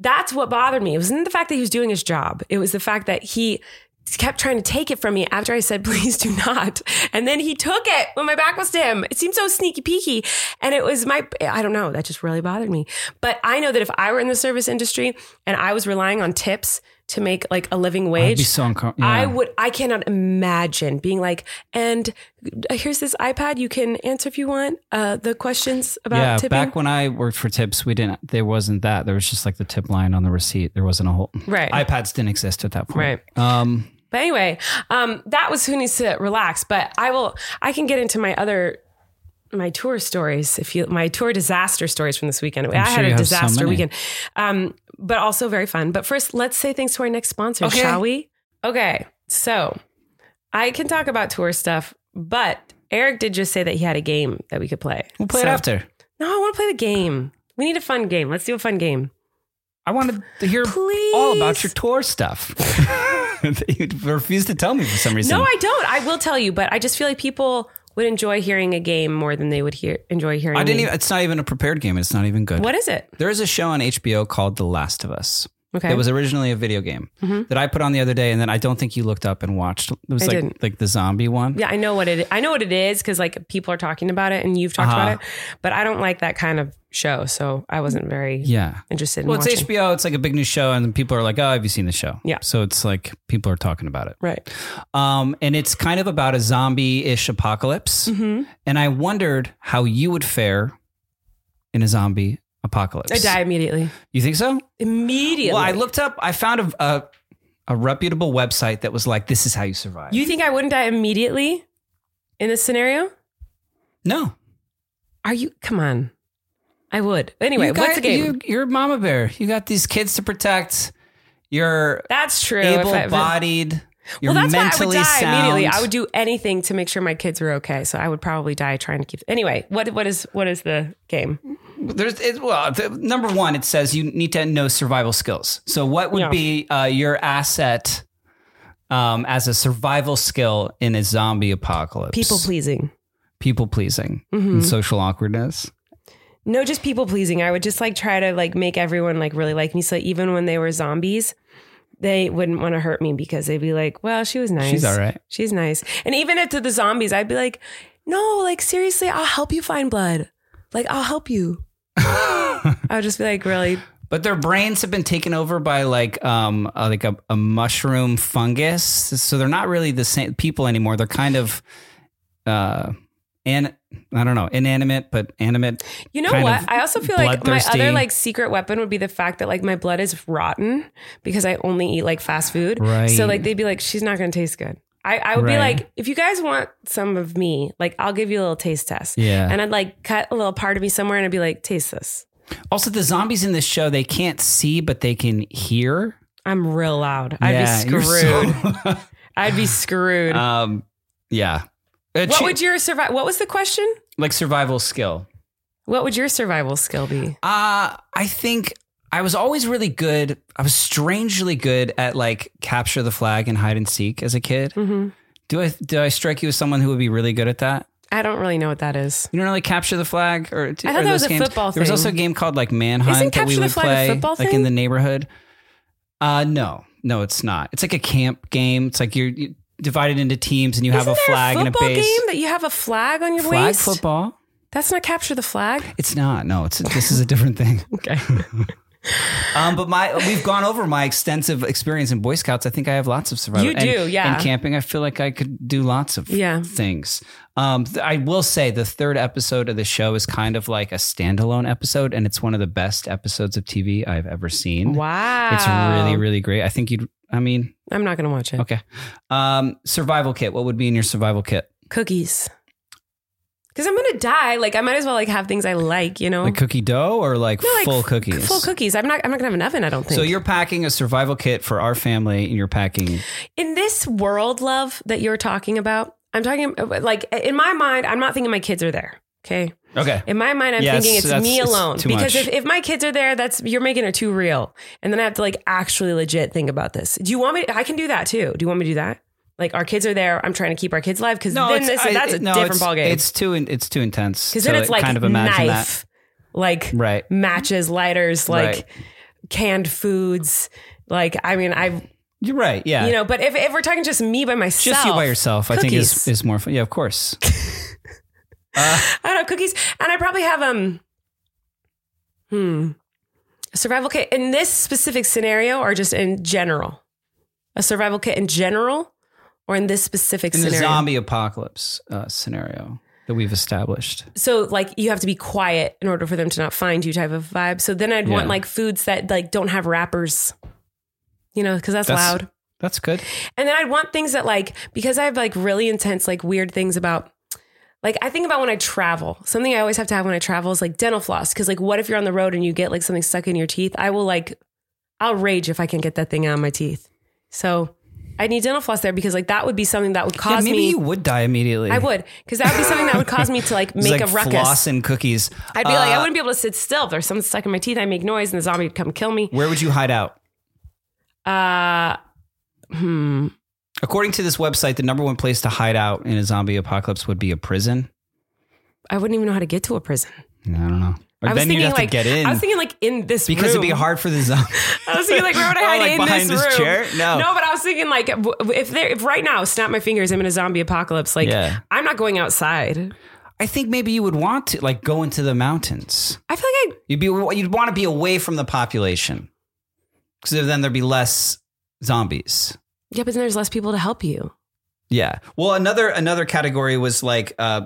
[SPEAKER 2] that's what bothered me. It wasn't the fact that he was doing his job. It was the fact that he kept trying to take it from me after I said, please do not. And then he took it when my back was to him. It seemed so sneaky peeky. And it was my, I don't know, that just really bothered me. But I know that if I were in the service industry and I was relying on tips to make like a living wage,
[SPEAKER 3] be so uncomfortable.
[SPEAKER 2] I would, I cannot imagine being like, and uh, here's this iPad. You can answer if you want uh, the questions about
[SPEAKER 3] yeah,
[SPEAKER 2] tipping.
[SPEAKER 3] back when I worked for tips, we didn't. There wasn't that. There was just like the tip line on the receipt. There wasn't a whole.
[SPEAKER 2] Right.
[SPEAKER 3] iPads didn't exist at that point.
[SPEAKER 2] Right.
[SPEAKER 3] Um.
[SPEAKER 2] But anyway, um, that was who needs to relax. But I will. I can get into my other my tour stories if you my tour disaster stories from this weekend. I
[SPEAKER 3] sure
[SPEAKER 2] had a
[SPEAKER 3] have so
[SPEAKER 2] disaster weekend, um, but also very fun. But first, let's say thanks to our next sponsor,
[SPEAKER 3] Okay.
[SPEAKER 2] shall we? Okay, so I can talk about tour stuff, but Erik did just say that he had a game that we could play.
[SPEAKER 3] We'll play it after.
[SPEAKER 2] No, I want to play the game. We need a fun game. Let's do a fun game.
[SPEAKER 3] I wanted to hear
[SPEAKER 2] Please.
[SPEAKER 3] all about your tour stuff. you refuse to tell me for some reason.
[SPEAKER 2] No, I don't. I will tell you, but I just feel like people would enjoy hearing a game more than they would hear enjoy hearing.
[SPEAKER 3] I didn't
[SPEAKER 2] me.
[SPEAKER 3] even. It's not even a prepared game. It's not even good.
[SPEAKER 2] What is it?
[SPEAKER 3] There is a show on HBO called The Last of Us.
[SPEAKER 2] Okay. Mm-hmm.
[SPEAKER 3] It was originally a video game that I put on the other day, and then I don't think you looked up and watched. It was
[SPEAKER 2] I
[SPEAKER 3] like
[SPEAKER 2] didn't.
[SPEAKER 3] like the zombie one.
[SPEAKER 2] Yeah, I know what it. I know what it is because like people are talking about it and you've talked
[SPEAKER 3] Uh-huh.
[SPEAKER 2] about it, but I don't like that kind of show, so I wasn't very
[SPEAKER 3] Yeah.
[SPEAKER 2] interested in
[SPEAKER 3] Well, it's
[SPEAKER 2] watching.
[SPEAKER 3] HBO. It's like a big new show, and people are like, "Oh, have you seen the show?"
[SPEAKER 2] Yeah.
[SPEAKER 3] So it's like people are talking about it.
[SPEAKER 2] Right.
[SPEAKER 3] Um, and it's kind of about a zombie-ish apocalypse.
[SPEAKER 2] Mm-hmm.
[SPEAKER 3] And I wondered how you would fare in a zombie apocalypse.
[SPEAKER 2] I die immediately.
[SPEAKER 3] You think so?
[SPEAKER 2] Immediately.
[SPEAKER 3] Well, I looked up. I found a, a a reputable website that was like, "This is how you survive."
[SPEAKER 2] You think I wouldn't die immediately in this scenario?
[SPEAKER 3] no.
[SPEAKER 2] Are you? Come on. I would. Anyway,
[SPEAKER 3] You
[SPEAKER 2] what's the game?
[SPEAKER 3] You, you're Mama Bear. You got these kids to protect. You're
[SPEAKER 2] That's true. If I- if-
[SPEAKER 3] able-bodied. You're
[SPEAKER 2] well, that's why I would die
[SPEAKER 3] sound.
[SPEAKER 2] immediately. I would do anything to make sure my kids were okay. So I would probably die trying to keep. Anyway, what what is what is the game?
[SPEAKER 3] There's it, well, the, number one, it says you need to know survival skills. So, what would
[SPEAKER 2] Yeah.
[SPEAKER 3] be uh, your asset um, as a survival skill in a zombie apocalypse?
[SPEAKER 2] People pleasing.
[SPEAKER 3] people pleasing,
[SPEAKER 2] Mm-hmm.
[SPEAKER 3] and social awkwardness.
[SPEAKER 2] No, just people pleasing. I would just like try to like make everyone like really like me. So even when they were zombies, they wouldn't want to hurt me because they'd be like, "Well, she was nice.
[SPEAKER 3] She's all right.
[SPEAKER 2] She's nice." And even if to the zombies, I'd be like, "No, like seriously, I'll help you find blood. Like I'll help you." I would just be like, "Really?
[SPEAKER 3] But their brains have been taken over by like um uh, like a, a mushroom fungus, so they're not really the same people anymore. They're kind of uh and I don't know inanimate but animate.
[SPEAKER 2] You know what? I also feel like my other like secret weapon would be the fact that like my blood is rotten because I only eat like fast food.
[SPEAKER 3] Right.
[SPEAKER 2] So like they'd be like, she's not going to taste good. I, I would be like, if you guys want some of me, like I'll give you a little taste test.
[SPEAKER 3] Yeah.
[SPEAKER 2] And I'd like cut a little part of me somewhere and I'd be like, taste this.
[SPEAKER 3] Also, the zombies in this show they can't see but they can hear.
[SPEAKER 2] I'm real loud. I'd
[SPEAKER 3] Yeah,
[SPEAKER 2] be screwed.
[SPEAKER 3] so-
[SPEAKER 2] I'd be screwed.
[SPEAKER 3] um, yeah. Uh,
[SPEAKER 2] what would your survive? What was the question?
[SPEAKER 3] like survival skill?
[SPEAKER 2] What would your survival skill be?
[SPEAKER 3] Uh, I think I was always really good. I was strangely good at like capture the flag and hide and seek as a kid.
[SPEAKER 2] Mm-hmm.
[SPEAKER 3] Do I do I strike you as someone who would be really good at that?
[SPEAKER 2] I don't really know what that is.
[SPEAKER 3] You don't really capture the flag, or
[SPEAKER 2] I thought that was a football
[SPEAKER 3] There was
[SPEAKER 2] thing.
[SPEAKER 3] also a game called like Manhunt
[SPEAKER 2] Isn't
[SPEAKER 3] that we
[SPEAKER 2] capture the
[SPEAKER 3] would
[SPEAKER 2] flag
[SPEAKER 3] play, like
[SPEAKER 2] thing?
[SPEAKER 3] in the neighborhood. Uh, no, no, it's not. It's like a camp game. It's like you're, you divided into teams and you have
[SPEAKER 2] Isn't
[SPEAKER 3] a flag
[SPEAKER 2] a
[SPEAKER 3] and a
[SPEAKER 2] football
[SPEAKER 3] base.
[SPEAKER 2] game that you have a flag on your
[SPEAKER 3] flag
[SPEAKER 2] waist?
[SPEAKER 3] football.
[SPEAKER 2] That's not capture the flag.
[SPEAKER 3] It's not. No, it's this is a different thing.
[SPEAKER 2] Okay.
[SPEAKER 3] Um, but my we've gone over my extensive experience in Boy Scouts. I think I have lots of survival.
[SPEAKER 2] You do,
[SPEAKER 3] and,
[SPEAKER 2] yeah.
[SPEAKER 3] And camping, I feel like I could do lots of
[SPEAKER 2] Yeah.
[SPEAKER 3] things. Um, I will say the third episode of the show is kind of like a standalone episode, and it's one of the best episodes of TV I've ever seen.
[SPEAKER 2] wow.
[SPEAKER 3] It's really, really great. I think you'd. I mean,
[SPEAKER 2] I'm not going to watch it.
[SPEAKER 3] okay. Um, survival kit. What would be in your survival kit?
[SPEAKER 2] Cookies. Because I'm going to die. Like I might as well like have things I like, you know?
[SPEAKER 3] Like cookie dough or like
[SPEAKER 2] No, like
[SPEAKER 3] full
[SPEAKER 2] f-
[SPEAKER 3] cookies?
[SPEAKER 2] Full cookies. I'm not I'm not going to have an oven, I don't think.
[SPEAKER 3] So you're packing a survival kit for our family, and you're packing
[SPEAKER 2] in this world, love that you're talking about, I'm talking like in my mind, I'm not thinking my kids are there. Okay.
[SPEAKER 3] Okay.
[SPEAKER 2] In my mind, I'm
[SPEAKER 3] Yes,
[SPEAKER 2] thinking it's me alone
[SPEAKER 3] too
[SPEAKER 2] because if, if my kids are there, that's you're making it too real, and then I have to like actually legit think about this. Do you want me? I can do that too. Do you want me to do that? Like our kids are there. I'm trying to keep our kids alive because then this
[SPEAKER 3] I-
[SPEAKER 2] that's a
[SPEAKER 3] no,
[SPEAKER 2] different ballgame.
[SPEAKER 3] It's too it's too intense.
[SPEAKER 2] Because then it's like
[SPEAKER 3] kind of imagine
[SPEAKER 2] knife, like
[SPEAKER 3] Right.
[SPEAKER 2] matches, lighters, like
[SPEAKER 3] Right.
[SPEAKER 2] canned foods. Like I mean, I.
[SPEAKER 3] You're right. Yeah.
[SPEAKER 2] you know, but if, if we're talking just me by myself,
[SPEAKER 3] just you by yourself, I think is is more fun. Yeah, of course.
[SPEAKER 2] I don't know cookies, and I probably have um, hmm, a survival kit in this specific scenario, or just in general, a survival kit in general, or in this specific
[SPEAKER 3] In the zombie apocalypse uh, scenario that we've established.
[SPEAKER 2] so like you have to be quiet in order for them to not find you, type of vibe. So then I'd want like foods that like don't have wrappers, you know, because that's,
[SPEAKER 3] That's-
[SPEAKER 2] loud.
[SPEAKER 3] That's good.
[SPEAKER 2] And then I'd want things that like because I have like really intense like weird things about like I think about when I travel. Something I always have to have when I travel is like dental floss because like what if you're on the road and you get like something stuck in your teeth? I will like I'll rage if I can get that thing out of my teeth. So I need dental floss there because like that would be something that would
[SPEAKER 3] Yeah,
[SPEAKER 2] cause
[SPEAKER 3] maybe
[SPEAKER 2] me
[SPEAKER 3] you would die immediately.
[SPEAKER 2] I would because that would be something that would cause me to like make
[SPEAKER 3] like
[SPEAKER 2] a ruckus.
[SPEAKER 3] floss and cookies.
[SPEAKER 2] I'd be like I
[SPEAKER 3] Uh,
[SPEAKER 2] wouldn't be able to sit still if there's something stuck in my teeth. I make noise and the zombie would come kill me.
[SPEAKER 3] Where would you hide out?
[SPEAKER 2] Uh hmm.
[SPEAKER 3] According to this website, the number one place to hide out in a zombie apocalypse would be a prison.
[SPEAKER 2] I wouldn't even know how to get to a prison.
[SPEAKER 3] I don't know.
[SPEAKER 2] I was
[SPEAKER 3] then you'd
[SPEAKER 2] thinking
[SPEAKER 3] have
[SPEAKER 2] like
[SPEAKER 3] to get in
[SPEAKER 2] I was thinking like in this
[SPEAKER 3] because
[SPEAKER 2] room.
[SPEAKER 3] it'd be hard for the zombie.
[SPEAKER 2] I was thinking like where would I
[SPEAKER 3] Oh,
[SPEAKER 2] hide
[SPEAKER 3] like
[SPEAKER 2] in
[SPEAKER 3] behind
[SPEAKER 2] this,
[SPEAKER 3] this
[SPEAKER 2] room?
[SPEAKER 3] chair? No.
[SPEAKER 2] no, but I was thinking like if there, if right now, snap my fingers, I'm in a zombie apocalypse. Like
[SPEAKER 3] Yeah.
[SPEAKER 2] I'm not going outside.
[SPEAKER 3] I think maybe you would want to like go into the mountains.
[SPEAKER 2] I feel like I
[SPEAKER 3] You'd be you'd want to be away from the population because then there'd be less zombies.
[SPEAKER 2] yeah, but then there's less people to help you.
[SPEAKER 3] Yeah. Well, another another category was like uh,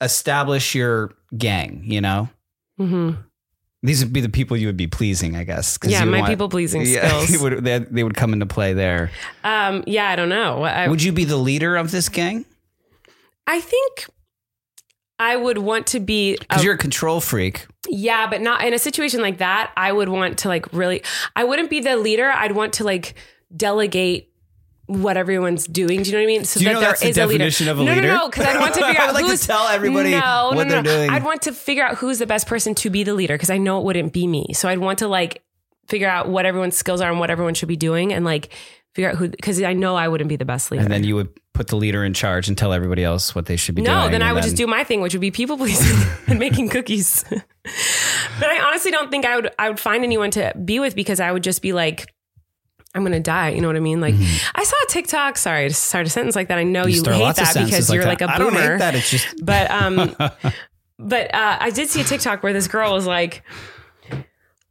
[SPEAKER 3] establish your gang. You know,
[SPEAKER 2] hmm
[SPEAKER 3] these would be the people you would be pleasing, I guess.
[SPEAKER 2] Yeah, my
[SPEAKER 3] want-
[SPEAKER 2] people pleasing
[SPEAKER 3] Yeah,
[SPEAKER 2] skills.
[SPEAKER 3] they would, they, they would come into play there.
[SPEAKER 2] Um, yeah, I don't know. I,
[SPEAKER 3] Would you be the leader of this gang?
[SPEAKER 2] I think I would want to be.
[SPEAKER 3] Because you're a control freak.
[SPEAKER 2] Yeah, but not in a situation like that. I would want to like really. I wouldn't be the leader. I'd want to like delegate what everyone's doing. Do you know what I mean? So
[SPEAKER 3] Do you
[SPEAKER 2] that
[SPEAKER 3] know
[SPEAKER 2] there
[SPEAKER 3] that's the
[SPEAKER 2] is a leader.
[SPEAKER 3] of a
[SPEAKER 2] no,
[SPEAKER 3] leader?
[SPEAKER 2] No, no, because I'd want to figure out
[SPEAKER 3] like to
[SPEAKER 2] who's
[SPEAKER 3] tell everybody
[SPEAKER 2] no,
[SPEAKER 3] what
[SPEAKER 2] no,
[SPEAKER 3] they're
[SPEAKER 2] no.
[SPEAKER 3] doing.
[SPEAKER 2] I'd want to figure out who's the best person to be the leader because I know it wouldn't be me. So I'd want to like figure out what everyone's skills are and what everyone should be doing and like figure out who because I know I wouldn't be the best leader.
[SPEAKER 3] And then you would put the leader in charge and tell everybody else what they should be doing.
[SPEAKER 2] No, then I would just do my thing, which would be people pleasing and making cookies. but I honestly don't think I would I would find anyone to be with because I would just be like, I'm gonna die. You know what I mean? Like I saw a TikTok. Sorry to start a sentence like that. I know you,
[SPEAKER 3] Mm-hmm.
[SPEAKER 2] hate that because you're
[SPEAKER 3] that.
[SPEAKER 2] like a
[SPEAKER 3] I
[SPEAKER 2] boomer.
[SPEAKER 3] I don't hate that. It's just
[SPEAKER 2] But um, but uh, I did see a TikTok where this girl was like,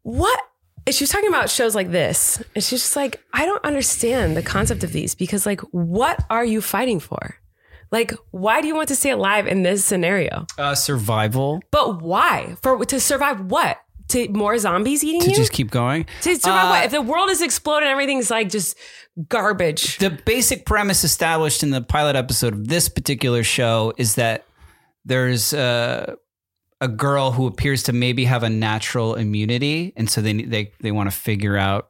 [SPEAKER 2] "What?" And she was talking about shows like this, and she's just like, "I don't understand the concept of these because, like, what are you fighting for? Like, why do you want to stay alive in this scenario?
[SPEAKER 3] uh, survival
[SPEAKER 2] But why? For to survive what? To more zombies eating
[SPEAKER 3] to
[SPEAKER 2] you?
[SPEAKER 3] just keep going.
[SPEAKER 2] to survive
[SPEAKER 3] Uh,
[SPEAKER 2] what? If the world is exploding, everything's like just garbage.
[SPEAKER 3] the basic premise established in the pilot episode of this particular show is that there's uh, a girl who appears to maybe have a natural immunity, and so they they they want to figure out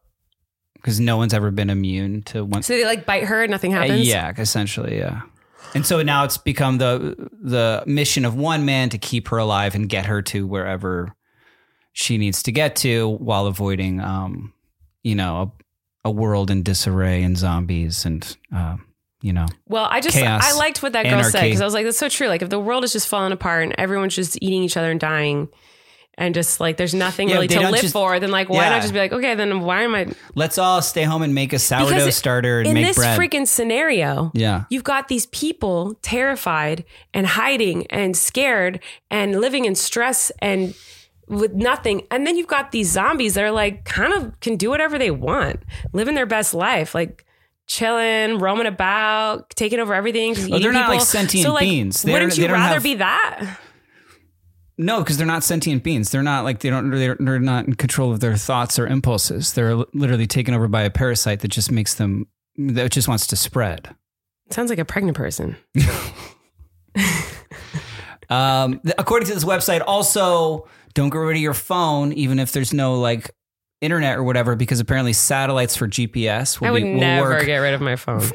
[SPEAKER 3] because no one's ever been immune to one.
[SPEAKER 2] So they like bite her, and nothing happens.
[SPEAKER 3] yeah, essentially, yeah. And so now it's become the the mission of one man to keep her alive and get her to wherever she needs to get to while avoiding, um, you know, a, a world in disarray and zombies and, uh, you know,
[SPEAKER 2] Well, I just
[SPEAKER 3] Chaos,
[SPEAKER 2] I liked what that girl said because I was like, that's so true. Like if the world is just falling apart and everyone's just eating each other and dying, and just like there's nothing
[SPEAKER 3] Yeah,
[SPEAKER 2] really to live
[SPEAKER 3] just-
[SPEAKER 2] for, then like why
[SPEAKER 3] Yeah.
[SPEAKER 2] not just be like, okay, then why am I
[SPEAKER 3] let's all stay home and make a sourdough
[SPEAKER 2] Because
[SPEAKER 3] starter and
[SPEAKER 2] in
[SPEAKER 3] make
[SPEAKER 2] this
[SPEAKER 3] bread.
[SPEAKER 2] freaking scenario?
[SPEAKER 3] yeah.
[SPEAKER 2] You've got these people terrified and hiding and scared and living in stress and with nothing. And then you've got these zombies that are like kind of can do whatever they want, living their best life, like chilling, roaming about, taking over everything. Just
[SPEAKER 3] Oh, they're not, like,
[SPEAKER 2] people.
[SPEAKER 3] sentient
[SPEAKER 2] so, like,
[SPEAKER 3] beings. They're-
[SPEAKER 2] Wouldn't you
[SPEAKER 3] don't
[SPEAKER 2] rather
[SPEAKER 3] have-
[SPEAKER 2] be that?
[SPEAKER 3] No, because they're not sentient beings. They're not like they don't. They're, they're not in control of their thoughts or impulses. They're literally taken over by a parasite that just makes them. That just wants to spread.
[SPEAKER 2] Sounds like a pregnant person.
[SPEAKER 3] Um, according to this website, also don't get rid of your phone, even if there's no like internet or whatever, because apparently satellites for GPS will
[SPEAKER 2] I would
[SPEAKER 3] be, will
[SPEAKER 2] never
[SPEAKER 3] work.
[SPEAKER 2] get rid of my phone.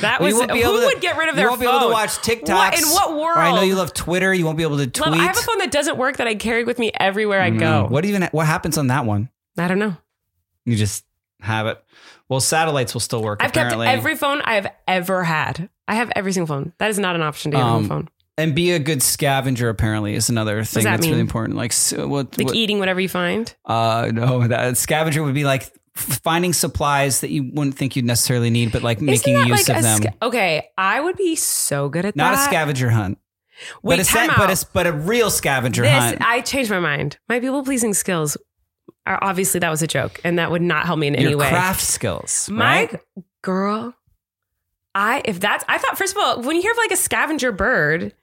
[SPEAKER 2] That was
[SPEAKER 3] you won't be
[SPEAKER 2] who
[SPEAKER 3] to-
[SPEAKER 2] would get rid of their
[SPEAKER 3] You won't be able to
[SPEAKER 2] phone?
[SPEAKER 3] watch TikToks.
[SPEAKER 2] What, in what world?
[SPEAKER 3] Or I know you love Twitter. You won't be able to tweet.
[SPEAKER 2] Love, I have a phone that doesn't work that I carry with me everywhere I go.
[SPEAKER 3] What even? What happens on that one?
[SPEAKER 2] I don't know.
[SPEAKER 3] You just have it. Well, satellites will still work.
[SPEAKER 2] I've
[SPEAKER 3] apparently.
[SPEAKER 2] kept every phone I have ever had. I have every single phone. That is not an option to get a
[SPEAKER 3] Um,
[SPEAKER 2] new phone.
[SPEAKER 3] And be a good scavenger. Apparently, is another thing
[SPEAKER 2] that
[SPEAKER 3] that's really important. Like so, what?
[SPEAKER 2] Like
[SPEAKER 3] what-
[SPEAKER 2] eating whatever you find.
[SPEAKER 3] Uh, no, that scavenger would be like finding supplies that you wouldn't think you'd necessarily need, but like making
[SPEAKER 2] Isn't that
[SPEAKER 3] use
[SPEAKER 2] like
[SPEAKER 3] of them.
[SPEAKER 2] sca- okay, I would be so good at
[SPEAKER 3] Not
[SPEAKER 2] that.
[SPEAKER 3] a scavenger hunt,
[SPEAKER 2] Wait,
[SPEAKER 3] but a but a, but a real scavenger
[SPEAKER 2] This
[SPEAKER 3] hunt.
[SPEAKER 2] I changed my mind. My people pleasing skills are obviously that was a joke, and that would not help me in any way.
[SPEAKER 3] craft skills,
[SPEAKER 2] My
[SPEAKER 3] right?
[SPEAKER 2] girl, I if that's I thought first of all when you hear of like a scavenger bird,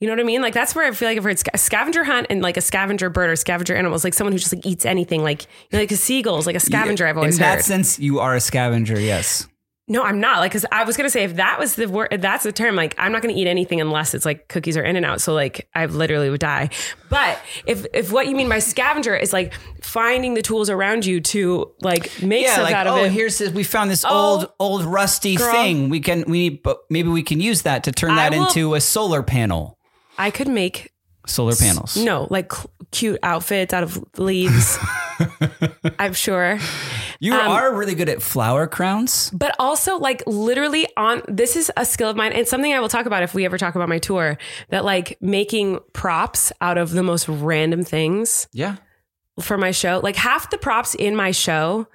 [SPEAKER 2] you know what I mean? Like that's where I feel like I've heard sca- scavenger hunt and like a scavenger bird or scavenger animals, like someone who just like eats anything, like you know, like a seagull's like a scavenger. I've always
[SPEAKER 3] In that
[SPEAKER 2] heard.
[SPEAKER 3] sense, you are a scavenger. Yes.
[SPEAKER 2] No, I'm not. Like, cause I was gonna say if that was the word, that's the term. Like, I'm not gonna eat anything unless it's like cookies or In and Out. So like, I literally would die. But if if what you mean by scavenger is like finding the tools around you to like make
[SPEAKER 3] Yeah,
[SPEAKER 2] stuff
[SPEAKER 3] like
[SPEAKER 2] out of
[SPEAKER 3] oh,
[SPEAKER 2] it.
[SPEAKER 3] here's this, we found this
[SPEAKER 2] Oh,
[SPEAKER 3] old old rusty
[SPEAKER 2] girl.
[SPEAKER 3] thing. We can we need, but maybe we can use that to turn that
[SPEAKER 2] will-
[SPEAKER 3] into a solar panel.
[SPEAKER 2] I could make
[SPEAKER 3] Solar panels.
[SPEAKER 2] no like cl- cute outfits out of leaves. I'm sure.
[SPEAKER 3] You
[SPEAKER 2] Um,
[SPEAKER 3] are really good at flower crowns.
[SPEAKER 2] But also, like, literally, on this is a skill of mine and something I will talk about if we ever talk about my tour that, like, making props out of the most random things
[SPEAKER 3] Yeah.
[SPEAKER 2] for my show. Like, half the props in my show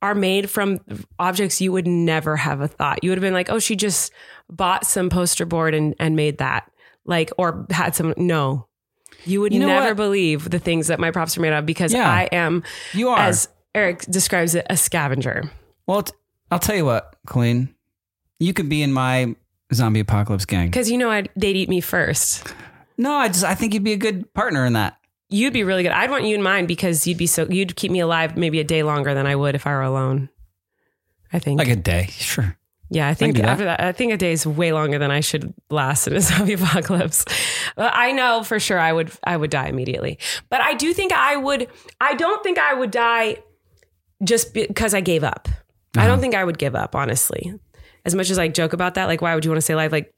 [SPEAKER 2] are made from objects you would never have a thought. You would have been like, oh, she just bought some poster board and, and made that. Like, or had some, no. You would
[SPEAKER 3] You know
[SPEAKER 2] never
[SPEAKER 3] what?
[SPEAKER 2] believe the things that my props are made of because
[SPEAKER 3] Yeah.
[SPEAKER 2] I am,
[SPEAKER 3] You are.
[SPEAKER 2] as Erik describes it, a scavenger.
[SPEAKER 3] Well, t- I'll tell you what, Colleen. You could be in my zombie apocalypse gang.
[SPEAKER 2] Because you know I'd, they'd eat me first.
[SPEAKER 3] No, I just I think you'd be a good partner in that.
[SPEAKER 2] You'd be really good. I'd want you in mine because you'd be so you'd keep me alive maybe a day longer than I would if I were alone. I think.
[SPEAKER 3] Like a day, sure.
[SPEAKER 2] Yeah, I think
[SPEAKER 3] do that.
[SPEAKER 2] after that, I think a day is way longer than I should last in a zombie apocalypse. But I know for sure I would I would die immediately. But I do think I would. I don't think I would die just because I gave up. I
[SPEAKER 3] Uh-huh.
[SPEAKER 2] don't think I would give up, honestly. As much as I joke about that, like why would you want to stay alive? Like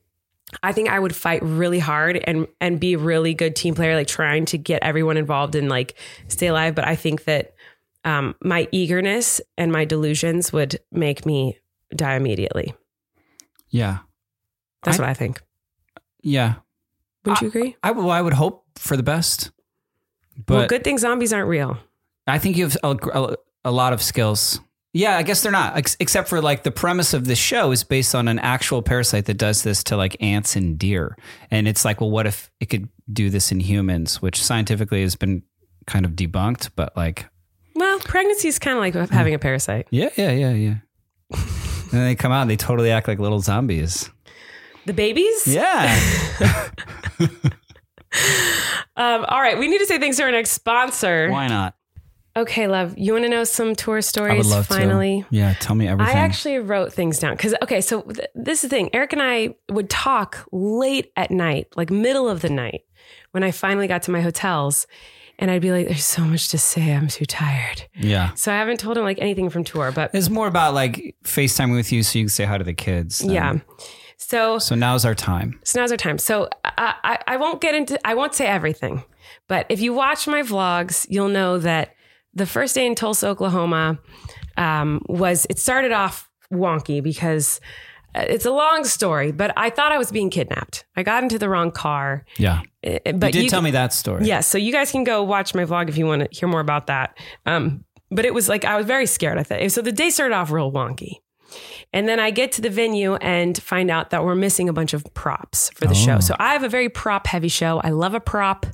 [SPEAKER 2] I think I would fight really hard and and be a really good team player, like trying to get everyone involved and like stay alive. But I think that um, my eagerness and my delusions would make me die immediately.
[SPEAKER 3] Yeah,
[SPEAKER 2] That's
[SPEAKER 3] I-
[SPEAKER 2] what I think.
[SPEAKER 3] yeah.
[SPEAKER 2] Wouldn't you agree?
[SPEAKER 3] I well, I would hope for the best, but
[SPEAKER 2] well, good thing zombies aren't real.
[SPEAKER 3] I think you have a, a, a lot of skills. Yeah, I guess they're not, ex- except for like the premise of this show is based on an actual parasite that does this to like ants and deer, and it's like, well, what if it could do this in humans, which scientifically has been kind of debunked, but like,
[SPEAKER 2] Well, pregnancy is kind of like hmm. having a parasite.
[SPEAKER 3] yeah, yeah, yeah, yeah. and then they come out and they totally act like little zombies.
[SPEAKER 2] The babies?
[SPEAKER 3] Yeah.
[SPEAKER 2] Um, all right, we need to say thanks to our next sponsor.
[SPEAKER 3] Why not?
[SPEAKER 2] Okay, love. You want to know some tour stories?
[SPEAKER 3] I would love
[SPEAKER 2] finally?
[SPEAKER 3] to. Yeah, tell me everything.
[SPEAKER 2] I actually wrote things down because okay, so th- this is the thing. Erik and I would talk late at night, like middle of the night, when I finally got to my hotels, and I'd be like, "There's so much to say. I'm too tired."
[SPEAKER 3] yeah.
[SPEAKER 2] So I haven't told him like anything from tour, but
[SPEAKER 3] It's more about like FaceTime with you so you can say hi to the kids. than-
[SPEAKER 2] yeah. So
[SPEAKER 3] So now's our time.
[SPEAKER 2] So now's our time. So I, I, I won't get into, I won't say everything, but if you watch my vlogs, you'll know that the first day in Tulsa, Oklahoma, um, was it started off wonky because it's a long story, but I thought I was being kidnapped. I got into the wrong car.
[SPEAKER 3] Yeah.
[SPEAKER 2] Uh,
[SPEAKER 3] You
[SPEAKER 2] But
[SPEAKER 3] did
[SPEAKER 2] you
[SPEAKER 3] tell
[SPEAKER 2] can-
[SPEAKER 3] me that story.
[SPEAKER 2] yeah, so you guys can go watch my vlog if you want to hear more about that. Um, but it was like I was very scared. I thought so. The day started off real wonky, and then I get to the venue and find out that we're missing a bunch of props for the
[SPEAKER 3] Oh.
[SPEAKER 2] show. So I have a very prop heavy show. I love a prop,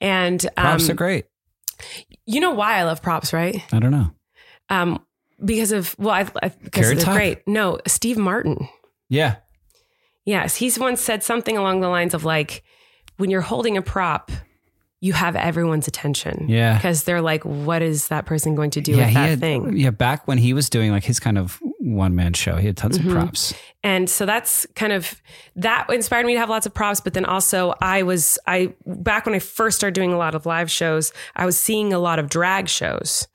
[SPEAKER 2] and um,
[SPEAKER 3] Props are great.
[SPEAKER 2] you know why I love props, right?
[SPEAKER 3] I don't know.
[SPEAKER 2] Um, because of well, I, I because they're great. No, Steve Martin.
[SPEAKER 3] Yeah.
[SPEAKER 2] Yes, he's once said something along the lines of like, when you're holding a prop, you have everyone's attention.
[SPEAKER 3] Yeah.
[SPEAKER 2] Because they're like, what is that person going to do
[SPEAKER 3] yeah,
[SPEAKER 2] with that
[SPEAKER 3] had,
[SPEAKER 2] thing?
[SPEAKER 3] Yeah, back when he was doing like his kind of one man show. He had tons
[SPEAKER 2] Mm-hmm.
[SPEAKER 3] of props.
[SPEAKER 2] and so that's kind of that inspired me to have lots of props but then also i was i back when i first started doing a lot of live shows i was seeing a lot of drag shows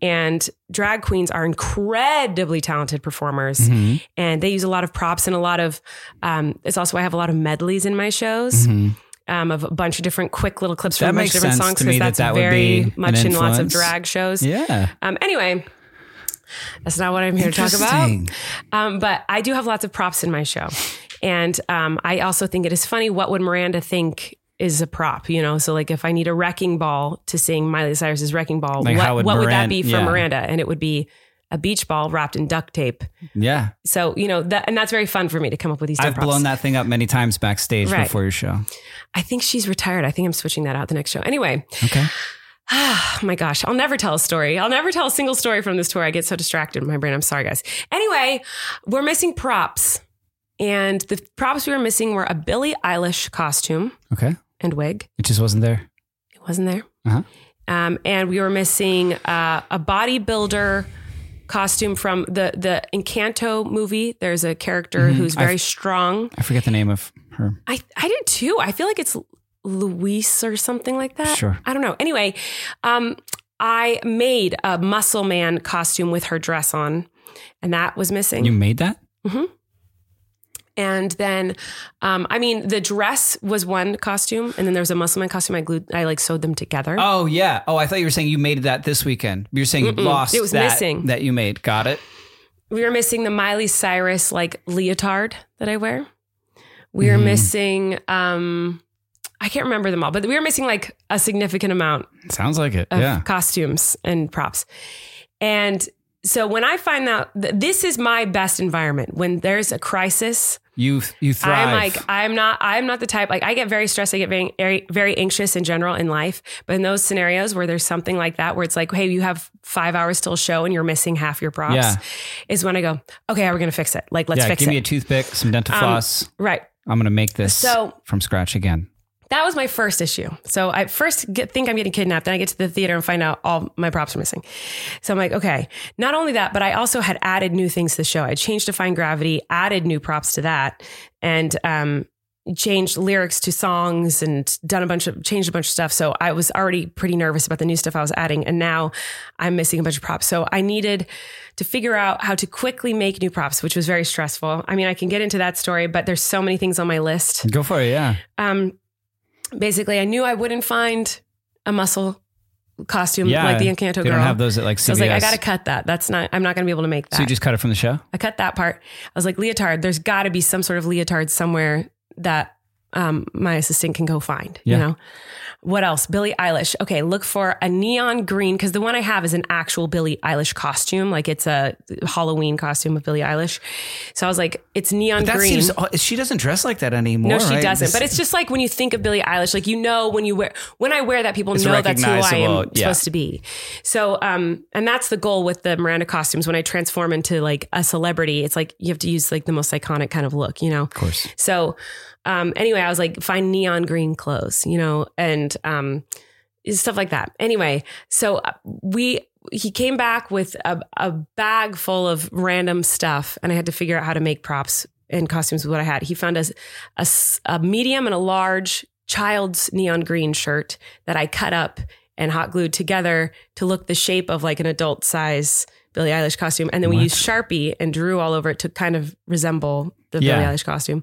[SPEAKER 2] and drag queens are incredibly talented performers and they use a lot of props and a lot of um, it's also why i have a lot of medleys in my shows um, of a bunch of different quick little clips from a bunch of different songs because
[SPEAKER 3] that
[SPEAKER 2] that's
[SPEAKER 3] that would be
[SPEAKER 2] very much in lots of drag shows
[SPEAKER 3] Yeah.
[SPEAKER 2] um, anyway that's not what i'm here to talk about um, but I do have lots of props in my show. And um, I also think it is funny what would Miranda think is a prop, you know? So like if I need a wrecking ball to sing Miley Cyrus's wrecking ball,
[SPEAKER 3] Like,
[SPEAKER 2] what,
[SPEAKER 3] would
[SPEAKER 2] what would that be for
[SPEAKER 3] yeah.
[SPEAKER 2] Miranda? And it would be a beach ball wrapped in duct tape.
[SPEAKER 3] Yeah.
[SPEAKER 2] So, you know, that, and that's very fun for me to come up with these
[SPEAKER 3] I've
[SPEAKER 2] props.
[SPEAKER 3] blown that thing up many times backstage
[SPEAKER 2] Right.
[SPEAKER 3] before your show.
[SPEAKER 2] I think she's retired. I think I'm switching that out the next show. Anyway,
[SPEAKER 3] Okay.
[SPEAKER 2] Oh my gosh, I'll never tell a story. I'll never tell a single story from this tour. I get so distracted in my brain. I'm sorry, guys. Anyway, we're missing props. And the props we were missing were a Billie Eilish costume
[SPEAKER 3] Okay.
[SPEAKER 2] and wig.
[SPEAKER 3] It just wasn't there.
[SPEAKER 2] It wasn't there.
[SPEAKER 3] Uh-huh.
[SPEAKER 2] Um, and we were missing uh, a bodybuilder costume from the the Encanto movie. There's a character who's very strong.
[SPEAKER 3] I forget the name of her.
[SPEAKER 2] I I did too. I feel like it's Luis or something like that.
[SPEAKER 3] Sure.
[SPEAKER 2] I don't know. Anyway, um, I made a muscle man costume with her dress on, and that was missing.
[SPEAKER 3] You made that?
[SPEAKER 2] and then, um, I mean, the dress was one costume, and then there was a muscle man costume. I glued, I like sewed them together.
[SPEAKER 3] Oh yeah. Oh, I thought you were saying you made that this weekend. You're saying you lost
[SPEAKER 2] It was
[SPEAKER 3] that,
[SPEAKER 2] missing.
[SPEAKER 3] that you made. Got it.
[SPEAKER 2] We were missing the Miley Cyrus like leotard that I wear. We
[SPEAKER 3] Mm-hmm.
[SPEAKER 2] missing. Um, I can't remember them all, but we were missing like a significant amount
[SPEAKER 3] Sounds like it.
[SPEAKER 2] of
[SPEAKER 3] yeah.
[SPEAKER 2] costumes and props. And so when I find out that this is my best environment, when there's a crisis,
[SPEAKER 3] You you thrive.
[SPEAKER 2] I'm like, I'm not, I'm not the type, like I get very stressed. I get very, very, anxious in general in life. But in those scenarios where there's something like that, where it's like, hey, you have five hours till show and you're missing half your props
[SPEAKER 3] Yeah.
[SPEAKER 2] is when I go, okay, how are we going to fix it? Like, let's
[SPEAKER 3] yeah,
[SPEAKER 2] fix
[SPEAKER 3] give
[SPEAKER 2] it.
[SPEAKER 3] Give me a toothpick, some dental um, floss.
[SPEAKER 2] right.
[SPEAKER 3] I'm gonna make this
[SPEAKER 2] So-
[SPEAKER 3] from scratch again.
[SPEAKER 2] That was my first issue. So I first get, think I'm getting kidnapped. Then I get to the theater and find out all my props are missing. So I'm like, okay. Not only that, but I also had added new things to the show. I changed Defying Gravity, added new props to that, and um, changed lyrics to songs and done a bunch of changed a bunch of stuff. So I was already pretty nervous about the new stuff I was adding, and now I'm missing a bunch of props. So I needed to figure out how to quickly make new props, which was very stressful. I mean, I can get into that story, but there's so many things on my list
[SPEAKER 3] Go for it. Yeah.
[SPEAKER 2] um, basically, I knew I wouldn't find a muscle costume
[SPEAKER 3] Yeah.
[SPEAKER 2] like the Encanto
[SPEAKER 3] They
[SPEAKER 2] girl.
[SPEAKER 3] don't have those at like CVS.
[SPEAKER 2] so I was like, I got to cut that. That's not. I'm not going to be able to make that.
[SPEAKER 3] So you just cut it from the show.
[SPEAKER 2] I cut that part. I was like, leotard. There's got to be some sort of leotard somewhere that um, my assistant can go find.
[SPEAKER 3] Yeah.
[SPEAKER 2] You know. What else? Billie Eilish. Okay, look for a neon green because the one I have is an actual Billie Eilish costume. Like it's a Halloween costume of Billie Eilish. So I was like, it's neon green.
[SPEAKER 3] seems. She doesn't dress like that anymore.
[SPEAKER 2] No, she
[SPEAKER 3] right?
[SPEAKER 2] doesn't.
[SPEAKER 3] This-
[SPEAKER 2] But it's just like when you think of Billie Eilish, like you know when you wear when I wear that, people know that's who I am
[SPEAKER 3] yeah.
[SPEAKER 2] supposed to be. So, um, and that's the goal with the Miranda costumes. When I transform into like a celebrity, it's like you have to use like the most iconic kind of look, you know. Of
[SPEAKER 3] course.
[SPEAKER 2] So, um, anyway, I was like, find neon green clothes, you know, and um, stuff like that. Anyway, so uh, we he came back with a, a bag full of random stuff, and I had to figure out how to make props and costumes with what I had. He found a a, a medium and a large child's neon green shirt that I cut up and hot glued together to look the shape of like an adult size Billie Eilish costume. And then we
[SPEAKER 3] What?
[SPEAKER 2] used Sharpie and drew all over it to kind of resemble the
[SPEAKER 3] Yeah.
[SPEAKER 2] Billie Eilish costume.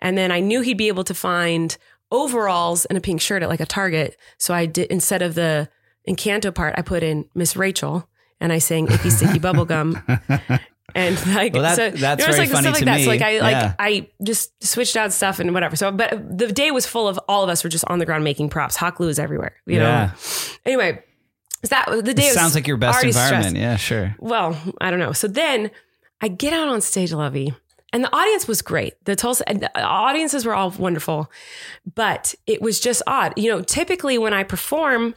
[SPEAKER 2] And then I knew he'd be able to find overalls and a pink shirt at like a Target. So I did instead of the Encanto part, I put in Miss Rachel and I sang Icky Sticky Bubblegum. And like,
[SPEAKER 3] Well, that-
[SPEAKER 2] so,
[SPEAKER 3] that's
[SPEAKER 2] you know,
[SPEAKER 3] very
[SPEAKER 2] like
[SPEAKER 3] funny
[SPEAKER 2] stuff like
[SPEAKER 3] to
[SPEAKER 2] that. So like I like
[SPEAKER 3] Yeah.
[SPEAKER 2] I just switched out stuff and whatever. So, but the day was full of all of us were just on the ground making props. Hot glue is everywhere. You
[SPEAKER 3] Yeah.
[SPEAKER 2] know. Anyway, so that the day
[SPEAKER 3] It
[SPEAKER 2] was
[SPEAKER 3] sounds like your best environment.
[SPEAKER 2] stressed.
[SPEAKER 3] Yeah, sure.
[SPEAKER 2] Well, I don't know. So then I get out on stage, Lovey, and the audience was great. The Tulsa the audiences were all wonderful, but it was just odd. You know, typically when I perform,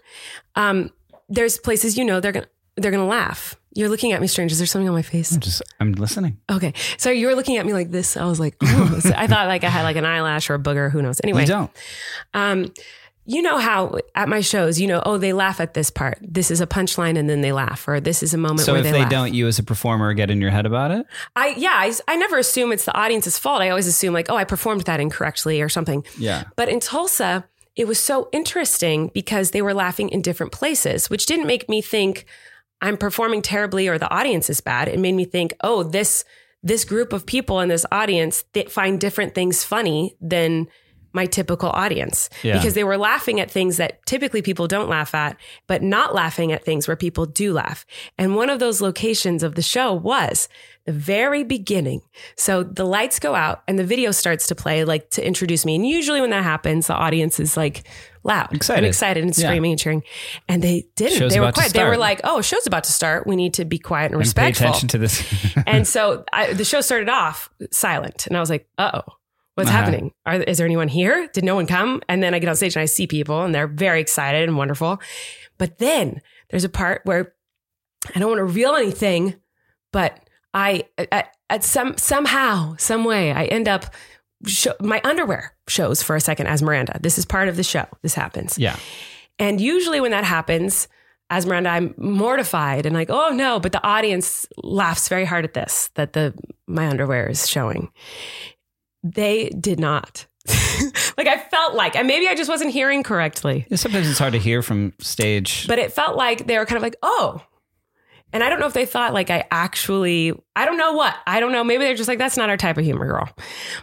[SPEAKER 2] um, there's places you know they're gonna they're gonna laugh. You're looking at me strange. Is there something on my face?
[SPEAKER 3] I'm just I'm listening.
[SPEAKER 2] Okay, so you were looking at me like this. I was like, oh. So I thought like I had like an eyelash or a booger. Who knows? Anyway,
[SPEAKER 3] You don't.
[SPEAKER 2] um, you know how at my shows, you know, oh, they laugh at this part. This is a punchline and then they laugh, or this is a moment where they laugh.
[SPEAKER 3] So
[SPEAKER 2] where
[SPEAKER 3] if
[SPEAKER 2] they,
[SPEAKER 3] they don't, you as a performer get in your head about it.
[SPEAKER 2] I yeah, I, I never assume it's the audience's fault. I always assume like, oh, I performed that incorrectly or something.
[SPEAKER 3] Yeah.
[SPEAKER 2] But in Tulsa, it was so interesting because they were laughing in different places, which didn't make me think I'm performing terribly or the audience is bad. It made me think, oh, this this group of people in this audience that find different things funny than my typical audience
[SPEAKER 3] Yeah.
[SPEAKER 2] because they were laughing at things that typically people don't laugh at, but not laughing at things where people do laugh. And one of those locations of the show was the very beginning. So the lights go out and the video starts to play, like to introduce me. And usually when that happens, the audience is like loud
[SPEAKER 3] Excited.
[SPEAKER 2] and excited and
[SPEAKER 3] Yeah.
[SPEAKER 2] screaming and cheering. And they didn't.
[SPEAKER 3] Show's
[SPEAKER 2] they were quiet. They were like, oh, show's about to start. We need to be quiet and
[SPEAKER 3] And pay
[SPEAKER 2] respectful
[SPEAKER 3] attention to this.
[SPEAKER 2] and so I, the show started off silent, and I was like, "Uh oh, what's
[SPEAKER 3] Uh-huh.
[SPEAKER 2] happening? Are, is there anyone here? Did no one come?" And then I get on stage and I see people, and they're very excited and wonderful. But then there's a part where I don't want to reveal anything, but I at, at some somehow, some way, I end up. Show, my underwear shows for a second as Miranda. This is part of the show. This happens.
[SPEAKER 3] yeah.
[SPEAKER 2] And usually when that happens, as Miranda, I'm mortified and like, oh no, but the audience laughs very hard at this, that the my underwear is showing. They did not. like I felt like, and maybe I just wasn't hearing correctly,
[SPEAKER 3] Sometimes it's hard to hear from stage.
[SPEAKER 2] but it felt like they were kind of like, oh. And I don't know if they thought like I actually, I don't know what. I don't know. Maybe they're just like, that's not our type of humor, girl.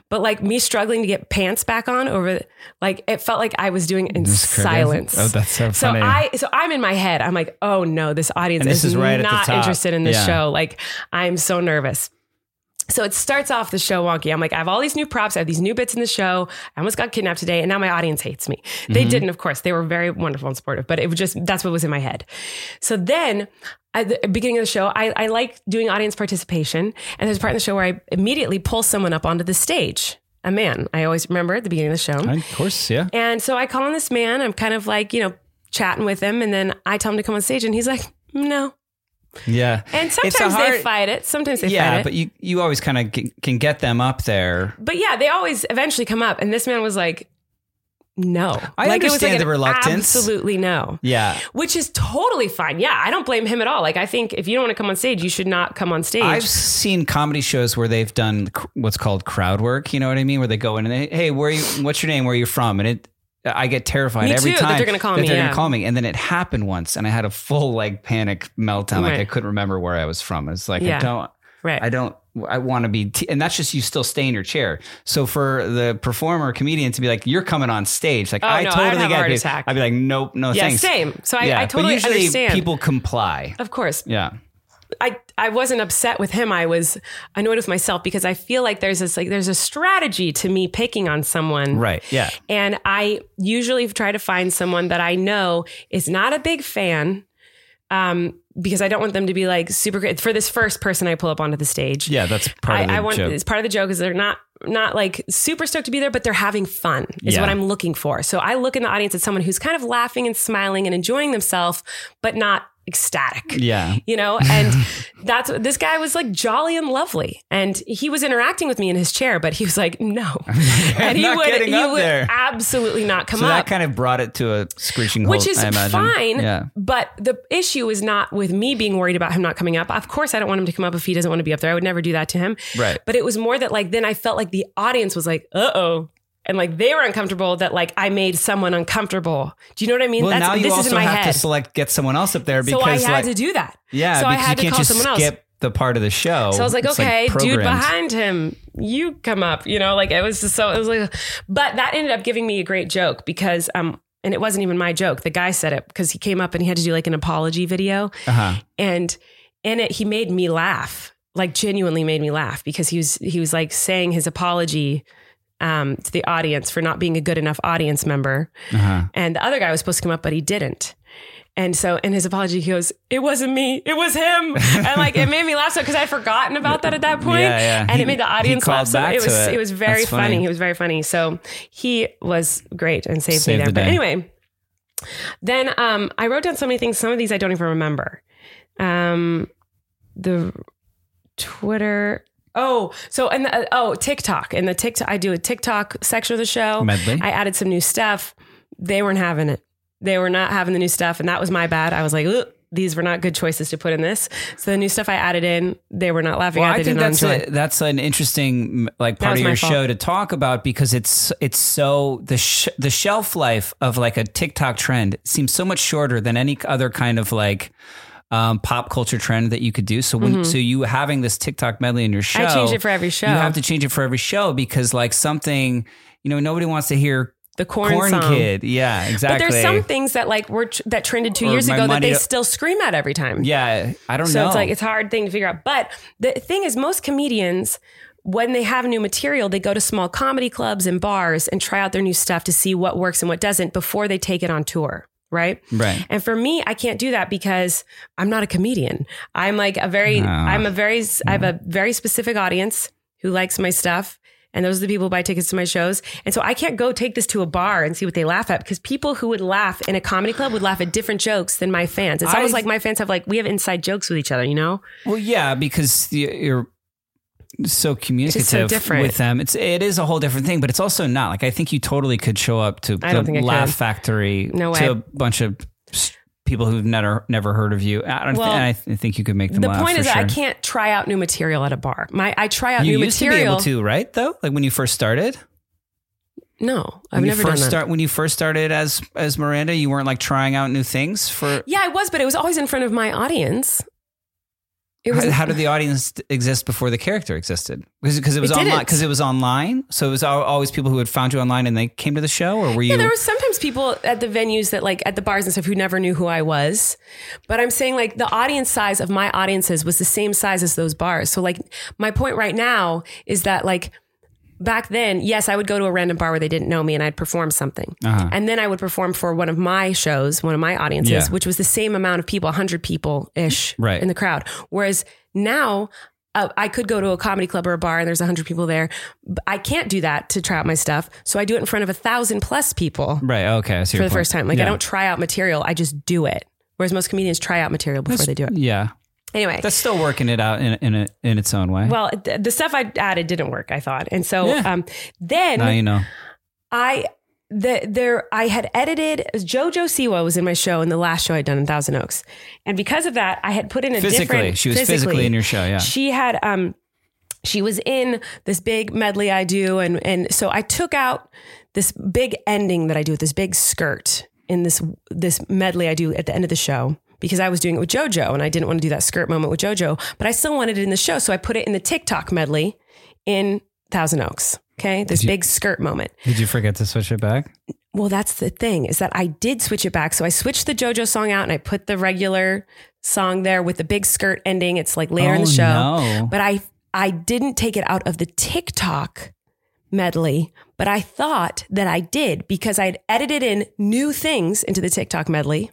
[SPEAKER 2] But like me struggling to get pants back on over, like it felt like I was doing it in
[SPEAKER 3] This is crazy.
[SPEAKER 2] silence.
[SPEAKER 3] Oh, that's so
[SPEAKER 2] So
[SPEAKER 3] funny.
[SPEAKER 2] I so I'm in my head. I'm like, oh no, this audience
[SPEAKER 3] this
[SPEAKER 2] is,
[SPEAKER 3] is right
[SPEAKER 2] not interested in this
[SPEAKER 3] Yeah.
[SPEAKER 2] show. Like I'm so nervous. So it starts off the show wonky. I'm like, I have all these new props. I have these new bits in the show. I almost got kidnapped today, and now my audience hates me. They
[SPEAKER 3] Mm-hmm.
[SPEAKER 2] didn't, of course. They were very wonderful and supportive, but it was just that's what was in my head. So then at the beginning of the show, I, I like doing audience participation. And there's a part in the show where I immediately pull someone up onto the stage, a man. I always remember at the beginning of the show.
[SPEAKER 3] of course, yeah.
[SPEAKER 2] And so I call on this man. I'm kind of like, you know, chatting with him. And then I tell him to come on stage. And he's like, no.
[SPEAKER 3] Yeah.
[SPEAKER 2] And sometimes they fight it. Sometimes they fight it.
[SPEAKER 3] Yeah, but you you always kind of can get them up there.
[SPEAKER 2] But yeah, they always eventually come up. And this man was like, no.
[SPEAKER 3] I
[SPEAKER 2] like, it was like
[SPEAKER 3] understand the reluctance.
[SPEAKER 2] Absolutely no.
[SPEAKER 3] Yeah.
[SPEAKER 2] Which is totally fine. Yeah, I don't blame him at all. Like, I think if you don't want to come on stage, you should not come on stage.
[SPEAKER 3] I've seen comedy shows where they've done what's called crowd work. You know what I mean? Where they go in and they, hey, where are you? What's your name? Where are you from? And it, I get terrified
[SPEAKER 2] Me
[SPEAKER 3] every
[SPEAKER 2] too, that
[SPEAKER 3] time
[SPEAKER 2] they're gonna call
[SPEAKER 3] that
[SPEAKER 2] me,
[SPEAKER 3] They're
[SPEAKER 2] yeah.
[SPEAKER 3] gonna call me, and then it happened once, and I had a full like panic meltdown. Like I couldn't remember where I was from. It's like I don't.
[SPEAKER 2] right.
[SPEAKER 3] I don't. I want to be, t- and that's just you still stay in your chair. So for the performer, comedian to be like, "You're coming on stage," like
[SPEAKER 2] Oh,
[SPEAKER 3] I
[SPEAKER 2] no,
[SPEAKER 3] totally get it. I'd be like, "Nope, no
[SPEAKER 2] yeah,
[SPEAKER 3] thanks."
[SPEAKER 2] same. So I,
[SPEAKER 3] yeah,
[SPEAKER 2] I totally
[SPEAKER 3] but usually
[SPEAKER 2] understand.
[SPEAKER 3] people comply.
[SPEAKER 2] of course.
[SPEAKER 3] Yeah,
[SPEAKER 2] I, I wasn't upset with him. I was annoyed with myself because I feel like there's this like there's a strategy to me picking on someone.
[SPEAKER 3] right. Yeah,
[SPEAKER 2] And I usually try to find someone that I know is not a big fan. Um, because I don't want them to be like super great for this first person I pull up onto the stage.
[SPEAKER 3] yeah. That's part
[SPEAKER 2] I,
[SPEAKER 3] of the
[SPEAKER 2] I want
[SPEAKER 3] joke.
[SPEAKER 2] it's part of the joke is they're not not like super stoked to be there, but they're having fun is
[SPEAKER 3] Yeah.
[SPEAKER 2] what I'm looking for. So I look in the audience at someone who's kind of laughing and smiling and enjoying themselves, but not ecstatic
[SPEAKER 3] Yeah.
[SPEAKER 2] you know? And that's this guy was like jolly and lovely. And he was interacting with me in his chair but he was like no. And he would he would
[SPEAKER 3] there.
[SPEAKER 2] absolutely not come
[SPEAKER 3] So
[SPEAKER 2] up.
[SPEAKER 3] that kind of brought it to a screeching halt,
[SPEAKER 2] which is fine
[SPEAKER 3] Yeah.
[SPEAKER 2] but the issue is not with me being worried about him not coming up. Of course i don't want him to come up if he doesn't want to be up there. I would never do that to him.
[SPEAKER 3] Right.
[SPEAKER 2] but it was more that like then i felt like the audience was like uh-oh and like they were uncomfortable that like i made someone uncomfortable do you know what i mean
[SPEAKER 3] Well, now you
[SPEAKER 2] this is
[SPEAKER 3] also
[SPEAKER 2] in my
[SPEAKER 3] have
[SPEAKER 2] head
[SPEAKER 3] to select get someone else up there because
[SPEAKER 2] so i had
[SPEAKER 3] like
[SPEAKER 2] to do that
[SPEAKER 3] yeah,
[SPEAKER 2] so i had
[SPEAKER 3] you
[SPEAKER 2] to
[SPEAKER 3] can't
[SPEAKER 2] call
[SPEAKER 3] just
[SPEAKER 2] someone else
[SPEAKER 3] skip the part of the show.
[SPEAKER 2] So I was like,
[SPEAKER 3] It's,
[SPEAKER 2] okay, dude behind him, you come up, you know, like it was just so, it was like, but that ended up giving me a great joke because, um, and it wasn't even my joke. The guy said it because he came up and he had to do like an apology video.
[SPEAKER 3] Uh-huh.
[SPEAKER 2] And in it, he made me laugh, like genuinely made me laugh because he was, he was like saying his apology um, to the audience for not being a good enough audience member.
[SPEAKER 3] Uh-huh.
[SPEAKER 2] And the other guy was supposed to come up, but he didn't. And so in his apology, he goes, It wasn't me, it was him. And like it made me laugh so because I'd forgotten about that at that point.
[SPEAKER 3] Yeah, yeah.
[SPEAKER 2] And
[SPEAKER 3] He-
[SPEAKER 2] it made the audience laugh. So it was
[SPEAKER 3] it.
[SPEAKER 2] it was very
[SPEAKER 3] funny.
[SPEAKER 2] funny. He was very funny. So he was great and saved,
[SPEAKER 3] Saved
[SPEAKER 2] me
[SPEAKER 3] the
[SPEAKER 2] there. But
[SPEAKER 3] day.
[SPEAKER 2] anyway, then um, I wrote down so many things. Some of these I don't even remember. Um, the Twitter. Oh, so and the, oh TikTok and the TikTok. I do a TikTok section of the show.
[SPEAKER 3] Medley.
[SPEAKER 2] I added some new stuff. they weren't having it. They were not having the new stuff, and that was my bad. I was like, "Ugh, these were not good choices to put in this. So the new stuff I added in, they were not laughing
[SPEAKER 3] Well,
[SPEAKER 2] at.
[SPEAKER 3] I think that's a, that's an interesting like part of your
[SPEAKER 2] fault.
[SPEAKER 3] show to talk about because it's it's so the sh- the shelf life of like a TikTok trend seems so much shorter than any other kind of like um, pop culture trend that you could do. So when so you having this TikTok medley in your show,
[SPEAKER 2] Mm-hmm. I change it for every show.
[SPEAKER 3] You have to change it for every show because like something you know nobody wants to hear
[SPEAKER 2] The corn song.
[SPEAKER 3] kid. Yeah, exactly.
[SPEAKER 2] But there's some things that like were tr- that trended two
[SPEAKER 3] Or
[SPEAKER 2] years ago that they still scream at every time.
[SPEAKER 3] Yeah, I don't
[SPEAKER 2] So
[SPEAKER 3] know.
[SPEAKER 2] So it's like it's a hard thing to figure out. But the thing is, most comedians, when they have new material, they go to small comedy clubs and bars and try out their new stuff to see what works and what doesn't before they take it on tour. Right.
[SPEAKER 3] Right.
[SPEAKER 2] And for me, I can't do that because I'm not a comedian. I'm like a very, I'm a very, I have a mm-hmm. very specific audience who likes my stuff. And those are the people who buy tickets to my shows. And so I can't go take this to a bar and see what they laugh at because people who would laugh in a comedy club would laugh at different jokes than my fans. It's almost
[SPEAKER 3] I-
[SPEAKER 2] like my fans have like, we have inside jokes with each other, you know?
[SPEAKER 3] Well, yeah, because you're so communicative
[SPEAKER 2] so different.
[SPEAKER 3] with them. It's it is a whole different thing, but it's also not. Like I think you totally could show up to
[SPEAKER 2] I
[SPEAKER 3] the Laugh. Factory
[SPEAKER 2] No
[SPEAKER 3] to
[SPEAKER 2] way.
[SPEAKER 3] a bunch of people who've never never heard of you. I don't.
[SPEAKER 2] Well,
[SPEAKER 3] and I th- think you could make them
[SPEAKER 2] The point is that I can't try out new material at a bar. My I try out
[SPEAKER 3] You
[SPEAKER 2] new
[SPEAKER 3] used
[SPEAKER 2] material.
[SPEAKER 3] to be able to, right? Though, like when you first started.
[SPEAKER 2] No, I've
[SPEAKER 3] When
[SPEAKER 2] never done that.
[SPEAKER 3] start when you first started as as Miranda, you weren't like trying out new things for.
[SPEAKER 2] yeah, I was, but it was always in front of my audience. It was
[SPEAKER 3] How, how did the audience exist before the character existed? Because because it was
[SPEAKER 2] It
[SPEAKER 3] online. Because it was online. So it was always people who had found you online and they came to the show, or were you?
[SPEAKER 2] Yeah, there were sometimes people at the venues that like at the bars and stuff who never knew who I was. But I'm saying like the audience size of my audiences was the same size as those bars. So like my point right now is that like back then, yes, I would go to a random bar where they didn't know me and I'd perform something. And then I would perform for one of my shows, one of my audiences,
[SPEAKER 3] Yeah.
[SPEAKER 2] which was the same amount of people, 100 people ish
[SPEAKER 3] Right.
[SPEAKER 2] in the crowd. Whereas now, uh, I could go to a comedy club or a bar and there's 100 people there. But I can't do that to try out my stuff. So I do it in front of a thousand plus people
[SPEAKER 3] right. Okay.
[SPEAKER 2] For the
[SPEAKER 3] point.
[SPEAKER 2] first time. Like
[SPEAKER 3] Yeah.
[SPEAKER 2] I don't try out material, I just do it. Whereas most comedians try out material before they do it.
[SPEAKER 3] Yeah,
[SPEAKER 2] Anyway,
[SPEAKER 3] that's still working it out in in, a, in its own way.
[SPEAKER 2] well, th- the stuff I added didn't work, I thought. And so
[SPEAKER 3] Yeah.
[SPEAKER 2] um, then
[SPEAKER 3] now you know.
[SPEAKER 2] I the there I had edited JoJo Siwa was in my show in the last show I'd done in Thousand Oaks. And because of that, I had put in a
[SPEAKER 3] Physically,
[SPEAKER 2] different
[SPEAKER 3] she was physically in your show. Yeah.
[SPEAKER 2] She had um she was in this big medley I do and and so I took out this big ending that I do with this big skirt in this this medley I do at the end of the show because I was doing it with JoJo and I didn't want to do that skirt moment with JoJo, but I still wanted it in the show. So I put it in the TikTok medley in Thousand Oaks. Okay. This big skirt moment.
[SPEAKER 3] Did you forget to switch it back?
[SPEAKER 2] Well, that's the thing is that I did switch it back. So I switched the JoJo song out and I put the regular song there with the big skirt ending. It's like later in
[SPEAKER 3] Oh,
[SPEAKER 2] the show.
[SPEAKER 3] no.
[SPEAKER 2] But I I didn't take it out of the TikTok medley, but I thought that I did because I'd edited in new things into the TikTok medley,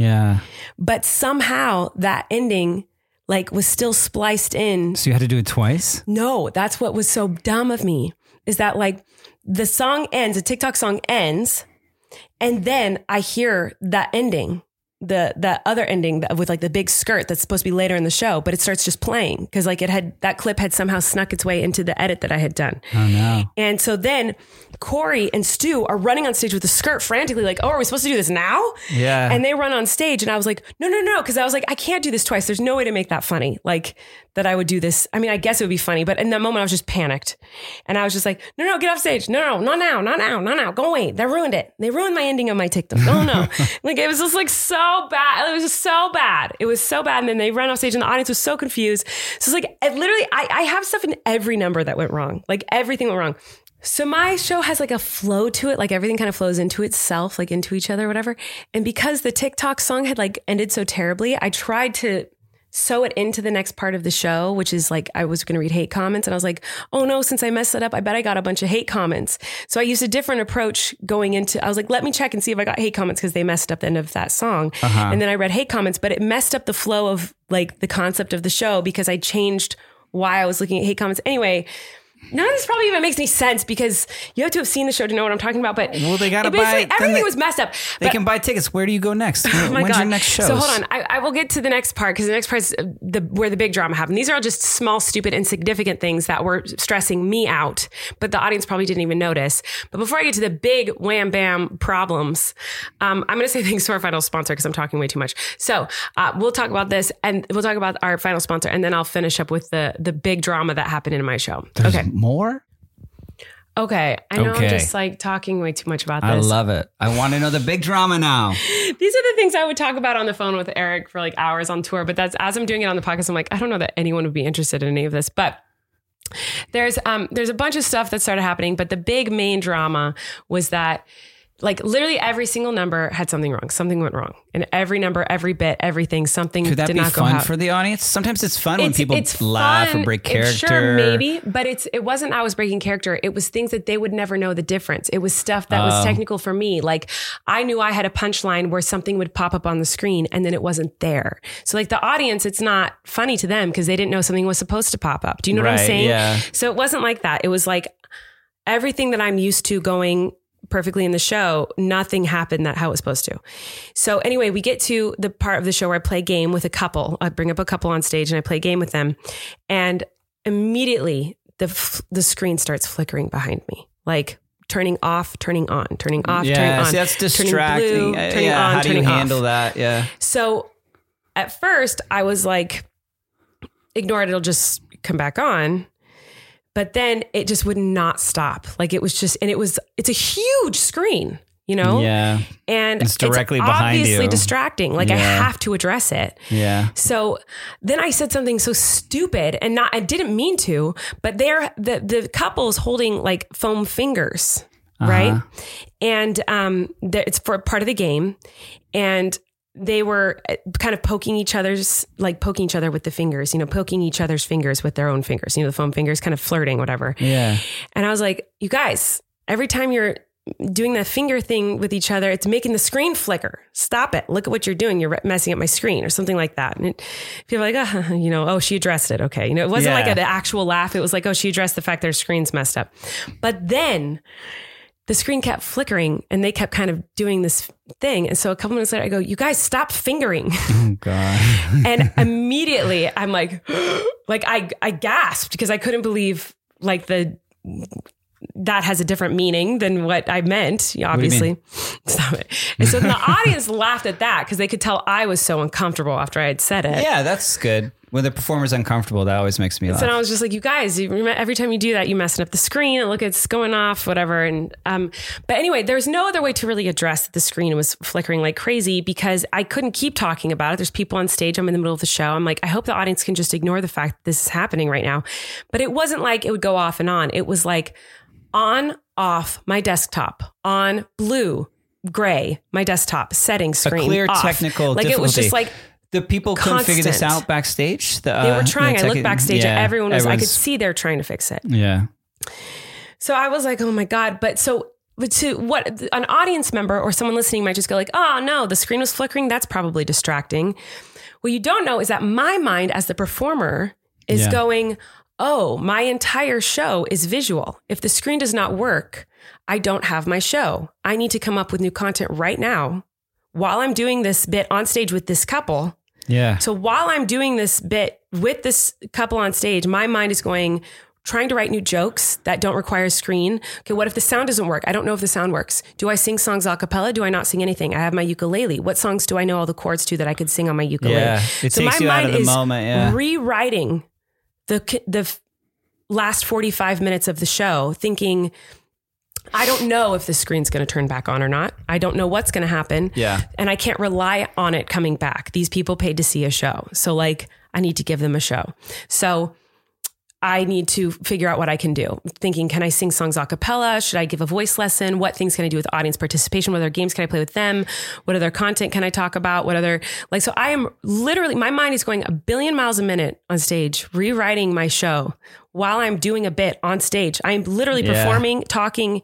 [SPEAKER 3] Yeah.
[SPEAKER 2] but somehow that ending like was still spliced in
[SPEAKER 3] So you had to do it twice.
[SPEAKER 2] no, that's what was so dumb of me is that like the song ends, a TikTok song ends, and then I hear that ending, the the other ending with like the big skirt that's supposed to be later in the show, but it starts just playing because like it had that clip had somehow snuck its way into the edit that I had done.
[SPEAKER 3] Oh no.
[SPEAKER 2] And so then Corey and Stu are running on stage with the skirt frantically, like, oh, are we supposed to do this now?
[SPEAKER 3] Yeah.
[SPEAKER 2] And they run on stage, and I was like, no, no, no, because I was like, I can't do this twice. There's no way to make that funny. Like that I would do this. I mean, I guess it would be funny, but in that moment, I was just panicked, and I was just like, no, no, get off stage. No, no, not now, not now, not now. Go away. They ruined it. They ruined my ending of my TikTok. Oh no, like it was just like so bad. It was just so bad. It was so bad. And then they ran off stage, and the audience was so confused. So it's like it literally, I, I have stuff in every number that went wrong. Like everything went wrong. So my show has like a flow to it, like everything kind of flows into itself, like into each other, whatever. And because the TikTok song had like ended so terribly, I tried to sew it into the next part of the show, which is like I was going to read hate comments, and I was like, oh no, since I messed it up, I bet I got a bunch of hate comments. So I used a different approach going into. I was like, let me check and see if I got hate comments because they messed up the end of that song, uh-huh. and then I read hate comments, but it messed up the flow of like the concept of the show because I changed why I was looking at hate comments anyway none of this probably even makes any sense because you have to have seen the show to know what I'm talking about. But
[SPEAKER 3] Well, they gotta buy-
[SPEAKER 2] everything
[SPEAKER 3] they-
[SPEAKER 2] was messed up.
[SPEAKER 3] They
[SPEAKER 2] But-
[SPEAKER 3] can buy tickets. Where do you go next?
[SPEAKER 2] Oh my
[SPEAKER 3] When's
[SPEAKER 2] God.
[SPEAKER 3] your next show?
[SPEAKER 2] So hold on, I, I will get to the next part because the next part is uh, the where the big drama happened. These are all just small, stupid, insignificant things that were stressing me out, but the audience probably didn't even notice. But before I get to the big wham bam problems, um, I'm going to say thanks to our final sponsor because I'm talking way too much. So uh, we'll talk about this and we'll talk about our final sponsor, and then I'll finish up with the the big drama that happened in my show. okay,
[SPEAKER 3] More?
[SPEAKER 2] okay. I know
[SPEAKER 3] Okay.
[SPEAKER 2] I'm just like talking way too much about this.
[SPEAKER 3] I love it. I want to know the big drama now.
[SPEAKER 2] These are the things I would talk about on the phone with Erik for like hours on tour. But that's as I'm doing it on the podcast, I'm like, I don't know that anyone would be interested in any of this. But there's um there's a bunch of stuff that started happening, but the big main drama was that like literally every single number had something wrong. Something went wrong. And every number, every bit, everything, something
[SPEAKER 3] Could that
[SPEAKER 2] did
[SPEAKER 3] be
[SPEAKER 2] not go
[SPEAKER 3] fun
[SPEAKER 2] out.
[SPEAKER 3] for the audience? Sometimes it's fun when people
[SPEAKER 2] it's
[SPEAKER 3] laugh
[SPEAKER 2] fun.
[SPEAKER 3] or break
[SPEAKER 2] It's-
[SPEAKER 3] character.
[SPEAKER 2] Sure, maybe, but it's it wasn't I was breaking character. It was things that they would never know the difference. It was stuff that
[SPEAKER 3] Oh.
[SPEAKER 2] was technical for me. Like I knew I had a punchline where something would pop up on the screen and then it wasn't there. So like the audience, it's not funny to them because they didn't know something was supposed to pop up. Do you know what I'm saying?
[SPEAKER 3] yeah.
[SPEAKER 2] So it wasn't like that. It was like everything that I'm used to going perfectly in the show, nothing happened that how it was supposed to. So anyway, we get to the part of the show where I play a game with a couple. I bring up a couple on stage and I play a game with them, and immediately the f- the screen starts flickering behind me, like turning off, turning on, turning off, turning
[SPEAKER 3] yeah,
[SPEAKER 2] on.
[SPEAKER 3] see, that's
[SPEAKER 2] turning
[SPEAKER 3] distracting.
[SPEAKER 2] blue,
[SPEAKER 3] Uh,
[SPEAKER 2] turning
[SPEAKER 3] yeah,
[SPEAKER 2] on,
[SPEAKER 3] how do you
[SPEAKER 2] turning off.
[SPEAKER 3] handle that? Yeah.
[SPEAKER 2] So at first, I was like, ignore it, it'll just come back on. But then it just would not stop. Like it was just, and it was, it's a huge screen, you know?
[SPEAKER 3] Yeah.
[SPEAKER 2] And
[SPEAKER 3] It's directly behind
[SPEAKER 2] obviously
[SPEAKER 3] you.
[SPEAKER 2] distracting. Like I have to address it.
[SPEAKER 3] Yeah.
[SPEAKER 2] So then I said something so stupid and not, I didn't mean to, but they're, the, the couple's holding like foam fingers, right?
[SPEAKER 3] Uh-huh.
[SPEAKER 2] And um, it's for part of the game. And they were uh, kind of poking each other's, like poking each other with the fingers, you know, poking each other's fingers with their own fingers, you know, the foam fingers, kind of flirting, whatever.
[SPEAKER 3] Yeah.
[SPEAKER 2] And I was like, you guys, every time you're doing that finger thing with each other, it's making the screen flicker. Stop it. Look at what you're doing. You're messing up my screen or something like that. And it, people are like, oh, you know, oh, she addressed it. Okay. You know, it wasn't like an actual laugh. It was like, oh, she addressed the fact their screen's messed up. But then the screen kept flickering and they kept kind of doing this thing. And so a couple minutes later, I go, you guys stop fingering.
[SPEAKER 3] Oh God.
[SPEAKER 2] and immediately I'm like, like I, I gasped because I couldn't believe like the, that has a different meaning than what I meant, obviously. Stop it. And so the audience laughed at that because they could tell I was so uncomfortable after I had said it.
[SPEAKER 3] yeah, that's good. When the performer's uncomfortable, that always makes me laugh.
[SPEAKER 2] So I was just like, you guys, you, every time you do that, you're messing up the screen and look, it's going off, whatever. And, um, but anyway, there's no other way to really address that the screen was flickering like crazy because I couldn't keep talking about it. There's people on stage. I'm in the middle of the show. I'm like, I hope the audience can just ignore the fact that this is happening right now. But it wasn't like it would go off and on. It was like on, off my desktop, on blue, gray, my desktop settings
[SPEAKER 3] a
[SPEAKER 2] screen.
[SPEAKER 3] clear
[SPEAKER 2] off.
[SPEAKER 3] technical
[SPEAKER 2] Like it was just like,
[SPEAKER 3] the people couldn't figure this out backstage. The,
[SPEAKER 2] they
[SPEAKER 3] uh,
[SPEAKER 2] were trying.
[SPEAKER 3] the
[SPEAKER 2] I looked backstage
[SPEAKER 3] yeah,
[SPEAKER 2] at everyone was, I could see they're trying to fix it.
[SPEAKER 3] Yeah.
[SPEAKER 2] So I was like, oh my God. But so, but to what an audience member or someone listening might just go like, oh no, the screen was flickering. That's probably distracting. What you don't know is that my mind as the performer is
[SPEAKER 3] Yeah.
[SPEAKER 2] going, oh, my entire show is visual. If the screen does not work, I don't have my show. I need to come up with new content right now while I'm doing this bit on stage with this couple.
[SPEAKER 3] Yeah.
[SPEAKER 2] So while I'm doing this bit with this couple on stage, my mind is going, trying to write new jokes that don't require a screen. Okay, what if the sound doesn't work? I don't know if the sound works. Do I sing songs a cappella? Do I not sing anything? I have my ukulele. What songs do I know all the chords to that I could sing on my ukulele?
[SPEAKER 3] Yeah, it
[SPEAKER 2] so
[SPEAKER 3] takes
[SPEAKER 2] my
[SPEAKER 3] you out
[SPEAKER 2] mind
[SPEAKER 3] of the
[SPEAKER 2] is
[SPEAKER 3] moment, yeah.
[SPEAKER 2] rewriting the the last 45 minutes of the show thinking I don't know if the screen's going to turn back on or not. I don't know what's going to happen.
[SPEAKER 3] Yeah.
[SPEAKER 2] And I can't rely on it coming back. These people paid to see a show. So, like, I need to give them a show. So, I need to figure out what I can do. Thinking, can I sing songs a cappella? Should I give a voice lesson? What things can I do with audience participation? What other games can I play with them? What other content can I talk about? What other, like, so I am literally, my mind is going a billion miles a minute on stage, rewriting my show while I'm doing a bit on stage. I'm literally
[SPEAKER 3] Yeah.
[SPEAKER 2] performing, talking,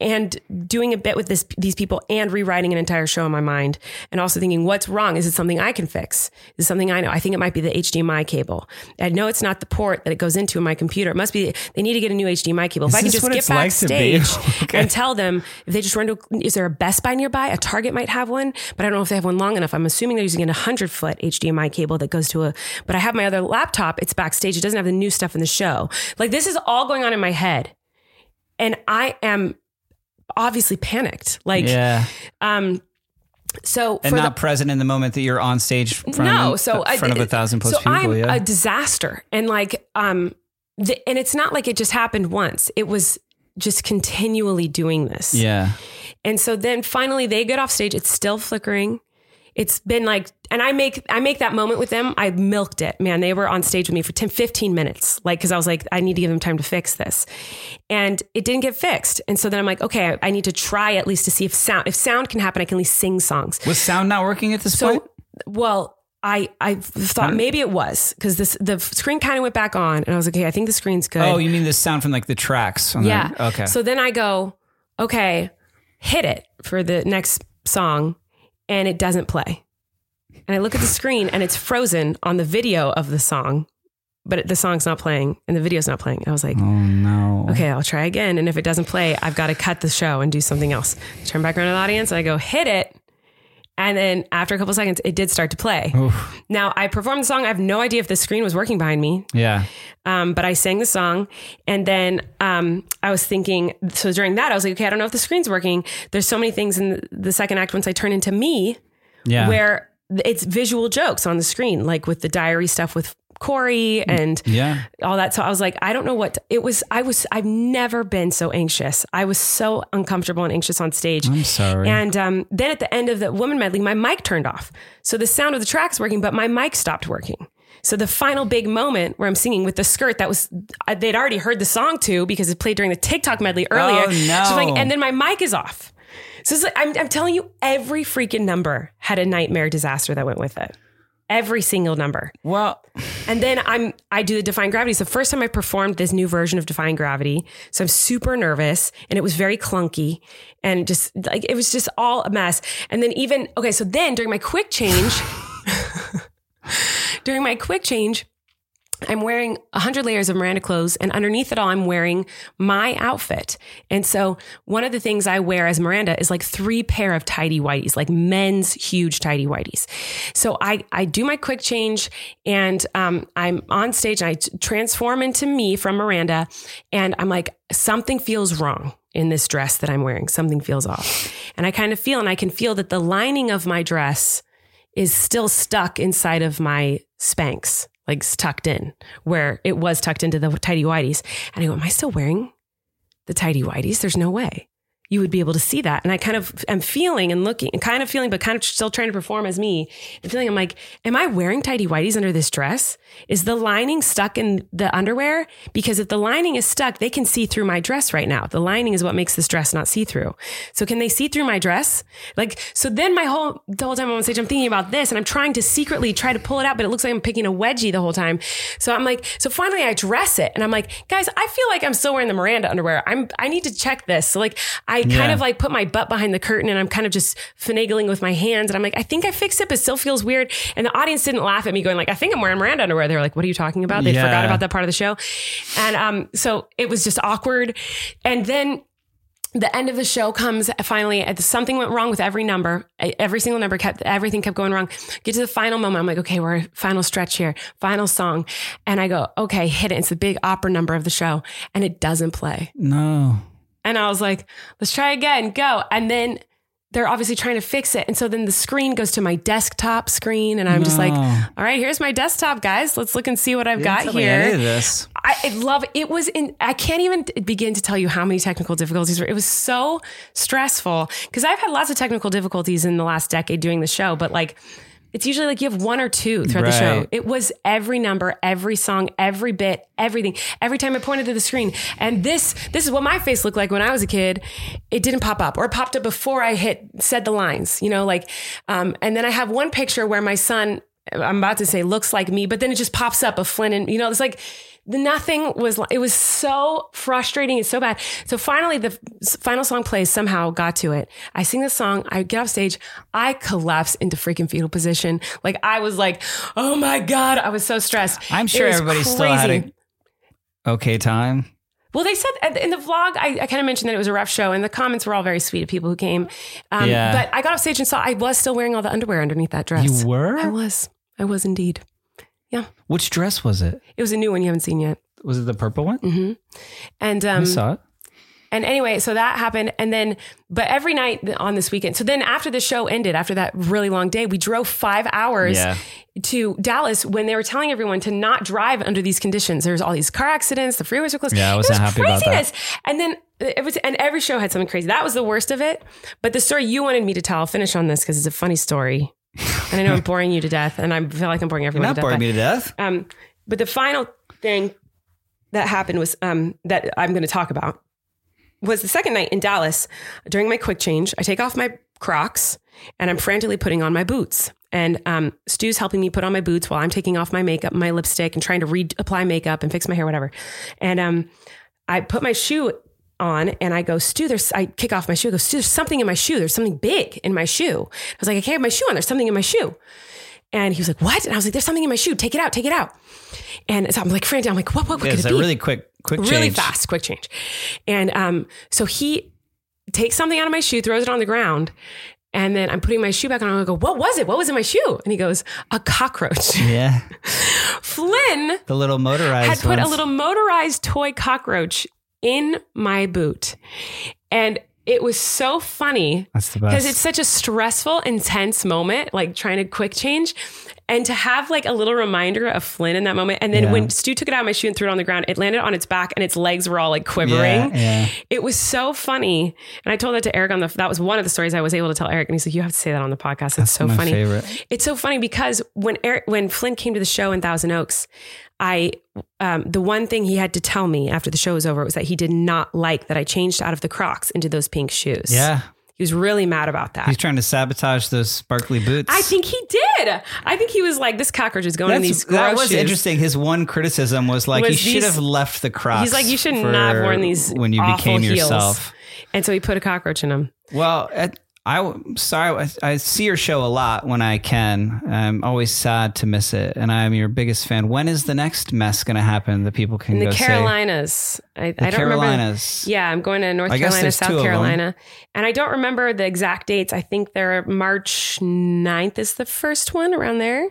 [SPEAKER 2] and doing a bit with this these people and rewriting an entire show in my mind. And also thinking what's wrong? Is it something i can fix? Is it something i know? I think it might be the hdmi cable. I know it's not the port that it goes into in my computer. It must be they need to get a new hdmi cable. If i can just get
[SPEAKER 4] it's like
[SPEAKER 2] backstage
[SPEAKER 4] Okay.
[SPEAKER 2] and tell them if they just run to is there a best buy nearby? A target might have one but i don't know if they have one long enough. I'm assuming they're using a 100 foot hdmi cable that goes to a but i have my other laptop. It's backstage. It doesn't have the new stuff in the show. Like this is all going on in my head. And i am obviously panicked like
[SPEAKER 3] Yeah.
[SPEAKER 2] um so
[SPEAKER 3] And
[SPEAKER 2] for
[SPEAKER 3] not
[SPEAKER 2] the
[SPEAKER 3] present in the moment that you're on stage in front,
[SPEAKER 2] no,
[SPEAKER 3] of,
[SPEAKER 2] so
[SPEAKER 3] in
[SPEAKER 2] I-
[SPEAKER 3] front of a thousand plus
[SPEAKER 2] so
[SPEAKER 3] people.
[SPEAKER 2] I'm
[SPEAKER 3] yeah.
[SPEAKER 2] a disaster, and like, um, the, and it's not like it just happened once. It was just continually doing this.
[SPEAKER 3] yeah.
[SPEAKER 2] And so then finally they get off stage. It's still flickering. It's been like, and I make, I make that moment with them. I milked it, man. They were on stage with me for 10, 15 minutes. Like, cause I was like, I need to give them time to fix this. And it didn't get fixed. And so then I'm like, okay, I need to try at least to see if sound, if sound can happen, I can at least sing songs.
[SPEAKER 3] Was sound not working at this
[SPEAKER 2] So,
[SPEAKER 3] point?
[SPEAKER 2] well, I I thought maybe it was because this the screen kind of went back on, and I was like, okay, I think the screen's good.
[SPEAKER 3] Oh, you mean the sound from like the tracks? on the-
[SPEAKER 2] yeah.
[SPEAKER 3] okay.
[SPEAKER 2] So then I go, okay, hit it for the next song, and it doesn't play. And I look at the screen, and it's frozen on the video of the song, but the song's not playing, and the video's not playing. I was like,
[SPEAKER 3] oh no.
[SPEAKER 2] okay, I'll try again. And if it doesn't play, I've got to cut the show and do something else. Turn back around to the audience. And I go, hit it. And then after a couple seconds, it did start to play. Now I performed the song. I have no idea if the screen was working behind me,
[SPEAKER 3] Yeah.
[SPEAKER 2] um, but I sang the song. And then um, I was thinking, so during that, I was like, okay, I don't know if the screen's working. There's so many things in the, the second act once I turn into me
[SPEAKER 3] Yeah.
[SPEAKER 2] where it's visual jokes on the screen, like with the diary stuff with Corey and
[SPEAKER 3] Yeah.
[SPEAKER 2] all that. So I was like, I don't know what to- it was. I was, I've never been so anxious. I was so uncomfortable and anxious on stage.
[SPEAKER 3] I'm sorry.
[SPEAKER 2] And um, then at the end of the woman medley, my mic turned off. So the sound of the track's working, but my mic stopped working. So the final big moment where I'm singing with the skirt that was they'd already heard the song to because it played during the TikTok medley earlier.
[SPEAKER 3] Oh, no.
[SPEAKER 2] So like, and then my mic is off. So it's like, I'm, I'm telling you, every freaking number had a nightmare disaster that went with it. Every single number.
[SPEAKER 3] well,
[SPEAKER 2] And then I'm I do the Defying Gravity. It's the first time I performed this new version of Defying Gravity. So I'm super nervous and it was very clunky and just like it was just all a mess. And then even okay, so then during my quick change during my quick change I'm wearing 100 layers of Miranda clothes, and underneath it all, I'm wearing my outfit. And so, one of the things I wear as Miranda is like three pair of tidy whities, like men's huge tidy whities. So, I, I do my quick change, and um, I'm on stage, and I t- transform into me from Miranda, and I'm like, something feels wrong in this dress that I'm wearing. Something feels off. And I kind of feel, and I can feel that the lining of my dress is still stuck inside of my Spanx, like tucked in where it was tucked into the tidy whities. And I go, Am I still wearing the tidy whities? There's no way you would be able to see that. And I kind of am feeling and looking and kind of feeling, but kind of still trying to perform as me and feeling, I'm like, Am I wearing tidy whities under this dress? Is the lining stuck in the underwear? Because if the lining is stuck, they can see through my dress right now. The lining is what makes this dress not see through. So can they see through my dress? Like, so then my whole, the whole time I'm on stage, I'm thinking about this and I'm trying to secretly try to pull it out, but it looks like I'm picking a wedgie the whole time. So I'm like, so finally I dress it and I'm like, guys, I feel like I'm still wearing the Miranda underwear. I'm, I need to check this. So like, I kind
[SPEAKER 3] Yeah.
[SPEAKER 2] of like put my butt behind the curtain and I'm kind of just finagling with my hands. And I'm like, I think I fixed it, but it still feels weird. And the audience didn't laugh at me going like, I think I'm wearing Miranda underwear. They're like, what are you talking about? They
[SPEAKER 3] Yeah.
[SPEAKER 2] forgot about that part of the show. And, um, so it was just awkward. And then the end of the show comes finally something went wrong with every number every single number kept everything kept going wrong get to the final moment i'm like okay we're final stretch here final song and i go okay hit it it's the big opera number of the show and it doesn't play
[SPEAKER 3] no.
[SPEAKER 2] And I was like, let's try again, go. And then they're obviously trying to fix it. And so then the screen goes to my desktop screen. And I'm just like, all right, here's my desktop, guys. Let's look and see what I've got
[SPEAKER 3] Tell me any of
[SPEAKER 2] here.
[SPEAKER 3] this.
[SPEAKER 2] I, I love it. Was in, I can't even begin to tell you how many technical difficulties were. It was so stressful because I've had lots of technical difficulties in the last decade doing the show, but like, it's usually like you have one or two throughout the show. It was every number, every song, every bit, everything. Every time I pointed to the screen. And this this is what my face looked like when I was a kid. It didn't pop up or it popped up before I hit said the lines, you know, like um and then I have one picture where my son I'm about to say looks like me, but then it just pops up of Flynn and you know, it's like the nothing was it was so frustrating and so bad so finally the final song plays somehow got to it i sing the song i get off stage i collapse into freaking fetal position like i was like oh my god i was so stressed
[SPEAKER 3] I'm sure
[SPEAKER 2] was
[SPEAKER 3] everybody still had
[SPEAKER 2] crazy.
[SPEAKER 3] a okay time.
[SPEAKER 2] well they said in the vlog i, I kind of mentioned that it was a rough show and the comments were all very sweet of people who came um,
[SPEAKER 3] Yeah.
[SPEAKER 2] but i got off stage and saw i was still wearing all the underwear underneath that dress
[SPEAKER 3] You were?
[SPEAKER 2] i was i was indeed
[SPEAKER 3] Which dress was it?
[SPEAKER 2] it was a new one you haven't seen yet
[SPEAKER 3] Was it the purple one?
[SPEAKER 2] hmm and um
[SPEAKER 3] I saw it.
[SPEAKER 2] And anyway, so that happened. And then, but every night on this weekend, so then after the show ended, after that really long day, we drove five hours
[SPEAKER 3] Yeah.
[SPEAKER 2] to Dallas when they were telling everyone to not drive under these conditions. There's all these car accidents, the freeways were closed.
[SPEAKER 3] Yeah, I
[SPEAKER 2] It
[SPEAKER 3] wasn't
[SPEAKER 2] was
[SPEAKER 3] happy about that.
[SPEAKER 2] craziness. And then it was, and every show had something crazy. That was the worst of it. But the story you wanted me to tell, I'll finish on this because it's a funny story. And I know I'm boring you to death, and I feel like I'm boring
[SPEAKER 3] You're
[SPEAKER 2] everyone
[SPEAKER 3] not
[SPEAKER 2] to death.
[SPEAKER 3] boring
[SPEAKER 2] but-
[SPEAKER 3] me to death.
[SPEAKER 2] um, but the final thing that happened was um, that I'm going to talk about was the second night in Dallas during my quick change. I take off my Crocs and I'm frantically putting on my boots. And um, Stu's helping me put on my boots while I'm taking off my makeup, my lipstick, and trying to reapply makeup and fix my hair, whatever. And um, I put my shoe on and I go, Stu, there's, I kick off my shoe. I go, Stu, there's something in my shoe. There's something big in my shoe. I was like, I can't have my shoe on. There's something in my shoe. And he was like, what? And I was like, there's something in my shoe. Take it out. Take it out. And so I'm like frantic. I'm like, what, what, what
[SPEAKER 3] Yeah,
[SPEAKER 2] could
[SPEAKER 3] it's
[SPEAKER 2] it
[SPEAKER 3] a
[SPEAKER 2] be?
[SPEAKER 3] really quick, quick
[SPEAKER 2] really fast, quick change. And um, so he takes something out of my shoe, throws it on the ground. And then I'm putting my shoe back on. And I go, what was it? What was in my shoe? And he goes, a cockroach.
[SPEAKER 3] Yeah,
[SPEAKER 2] Flynn
[SPEAKER 3] the little motorized.
[SPEAKER 2] had put a little motorized toy cockroach in my boot. And it was so funny because it's such a stressful, intense moment, like trying to quick change. And to have like a little reminder of Flynn in that moment. And then
[SPEAKER 3] Yeah.
[SPEAKER 2] when Stu took it out of my shoe and threw it on the ground, it landed on its back and its legs were all like quivering.
[SPEAKER 3] yeah.
[SPEAKER 2] It was so funny. And I told that to Erik on the, that was one of the stories I was able to tell Erik. And he's like, you have to say that on the podcast. It's so
[SPEAKER 3] my
[SPEAKER 2] funny.
[SPEAKER 3] favorite.
[SPEAKER 2] It's so funny because when Erik, when Flynn came to the show in Thousand Oaks, I, um, the one thing he had to tell me after the show was over was that he did not like that I changed out of the Crocs into those pink shoes.
[SPEAKER 3] Yeah,
[SPEAKER 2] He was really mad about that.
[SPEAKER 3] he's trying to sabotage those sparkly boots.
[SPEAKER 2] I think he did. I think he was like, this cockroach is going in
[SPEAKER 3] That's,
[SPEAKER 2] these gross
[SPEAKER 3] that was
[SPEAKER 2] shoes.
[SPEAKER 3] interesting. His one criticism was like,
[SPEAKER 2] Was
[SPEAKER 3] you should have left the Crocs.
[SPEAKER 2] He's like, you should not have worn these
[SPEAKER 3] when you became
[SPEAKER 2] heels.
[SPEAKER 3] yourself.
[SPEAKER 2] And so he put a cockroach in them.
[SPEAKER 3] Well, at, I sorry, I, I see your show a lot when I can. I'm always sad to miss it, and I'm your biggest fan. When is the next mess going to happen that people can
[SPEAKER 2] In the
[SPEAKER 3] go say?
[SPEAKER 2] Carolinas. I,
[SPEAKER 3] The
[SPEAKER 2] I don't remember. Yeah, I'm going to North
[SPEAKER 3] I
[SPEAKER 2] Carolina, South. Carolina. And I don't remember the exact dates. I think they're March 9th is the first one around there.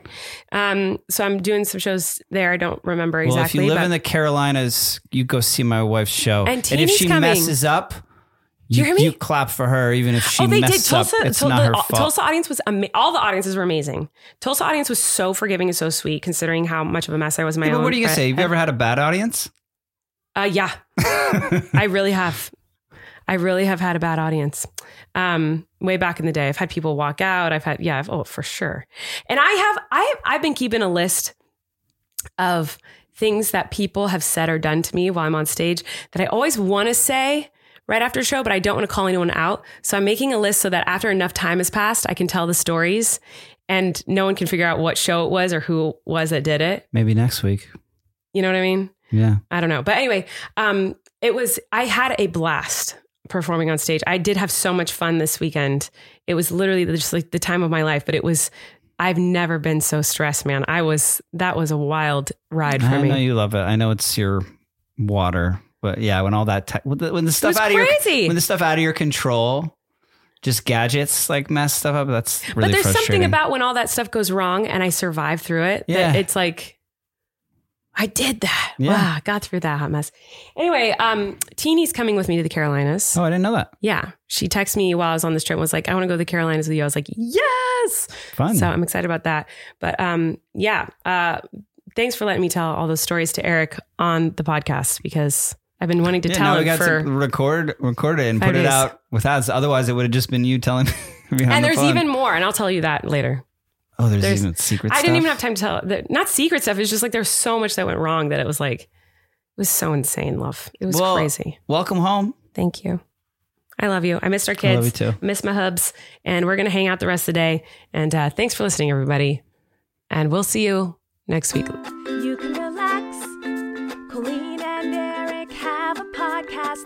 [SPEAKER 2] Um, so I'm doing some shows there. I don't remember
[SPEAKER 3] Well,
[SPEAKER 2] exactly.
[SPEAKER 3] if you live in the Carolinas, you go see my wife's show,
[SPEAKER 2] And
[SPEAKER 3] if she
[SPEAKER 2] coming.
[SPEAKER 3] messes up,
[SPEAKER 2] you
[SPEAKER 3] you,
[SPEAKER 2] hear me?
[SPEAKER 3] you clap for her, even if she
[SPEAKER 2] oh, they did.
[SPEAKER 3] messes up.
[SPEAKER 2] Tulsa,
[SPEAKER 3] It's
[SPEAKER 2] Tul-
[SPEAKER 3] not her fault.
[SPEAKER 2] Tulsa audience was ama- all the audiences were amazing. Tulsa audience was so forgiving and so sweet, considering how much of a mess I was in my
[SPEAKER 3] Yeah, but what are you gonna say? Have you ever had a bad audience?
[SPEAKER 2] Uh, yeah, I really have. I really have had a bad audience. Um, way back in the day, I've had people walk out. I've had, yeah, I've, oh, for sure. And I have, I, I've been keeping a list of things that people have said or done to me while I'm on stage that I always want to say right after a show, but I don't want to call anyone out. So I'm making a list so that after enough time has passed, I can tell the stories and no one can figure out what show it was or who it was that did it.
[SPEAKER 3] Maybe next week.
[SPEAKER 2] You know what I mean?
[SPEAKER 3] Yeah.
[SPEAKER 2] I don't know. But anyway, um, it was, I had a blast performing on stage. I did have so much fun this weekend. It was literally just like the time of my life, but it was, I've never been so stressed, man. I was, that was a wild ride for me.
[SPEAKER 3] I know
[SPEAKER 2] me.
[SPEAKER 3] you love it. I know it's your water, but yeah, when all that te- when the, when the stuff out
[SPEAKER 2] crazy.
[SPEAKER 3] of your when the stuff out of your control, just gadgets like mess stuff up. That's really
[SPEAKER 2] but there's something about when all that stuff goes wrong and I survive through it.
[SPEAKER 3] Yeah.
[SPEAKER 2] That it's like, I did that.
[SPEAKER 3] Yeah.
[SPEAKER 2] Wow, got through that hot mess. Anyway, um, Teeny's coming with me to the Carolinas.
[SPEAKER 3] oh, I didn't know that.
[SPEAKER 2] Yeah. She texted me while I was on this trip and was like, I want to go to the Carolinas with you. I was like, yes.
[SPEAKER 3] Fun.
[SPEAKER 2] So I'm excited about that. But um, yeah, uh, thanks for letting me tell all those stories to Erik on the podcast because I've been wanting to
[SPEAKER 3] yeah,
[SPEAKER 2] tell
[SPEAKER 3] now we got
[SPEAKER 2] for.
[SPEAKER 3] to record record it and
[SPEAKER 2] five
[SPEAKER 3] put it out with us. Otherwise, it would have just been you telling me.
[SPEAKER 2] and
[SPEAKER 3] the
[SPEAKER 2] there's
[SPEAKER 3] phone.
[SPEAKER 2] even more, and I'll tell you that later.
[SPEAKER 3] oh, there's,
[SPEAKER 2] there's-
[SPEAKER 3] even secret.
[SPEAKER 2] I didn't even have time to tell. The, not secret stuff. It's just like there's so much that went wrong that it was like it was so insane. Love. It was
[SPEAKER 3] Well,
[SPEAKER 2] crazy.
[SPEAKER 3] Welcome home.
[SPEAKER 2] Thank you. I love you. I missed our
[SPEAKER 3] I
[SPEAKER 2] kids.
[SPEAKER 3] love you too.
[SPEAKER 2] miss my hubs, and we're gonna hang out the rest of the day. And uh, thanks for listening, everybody. And we'll see you next week.
[SPEAKER 1] You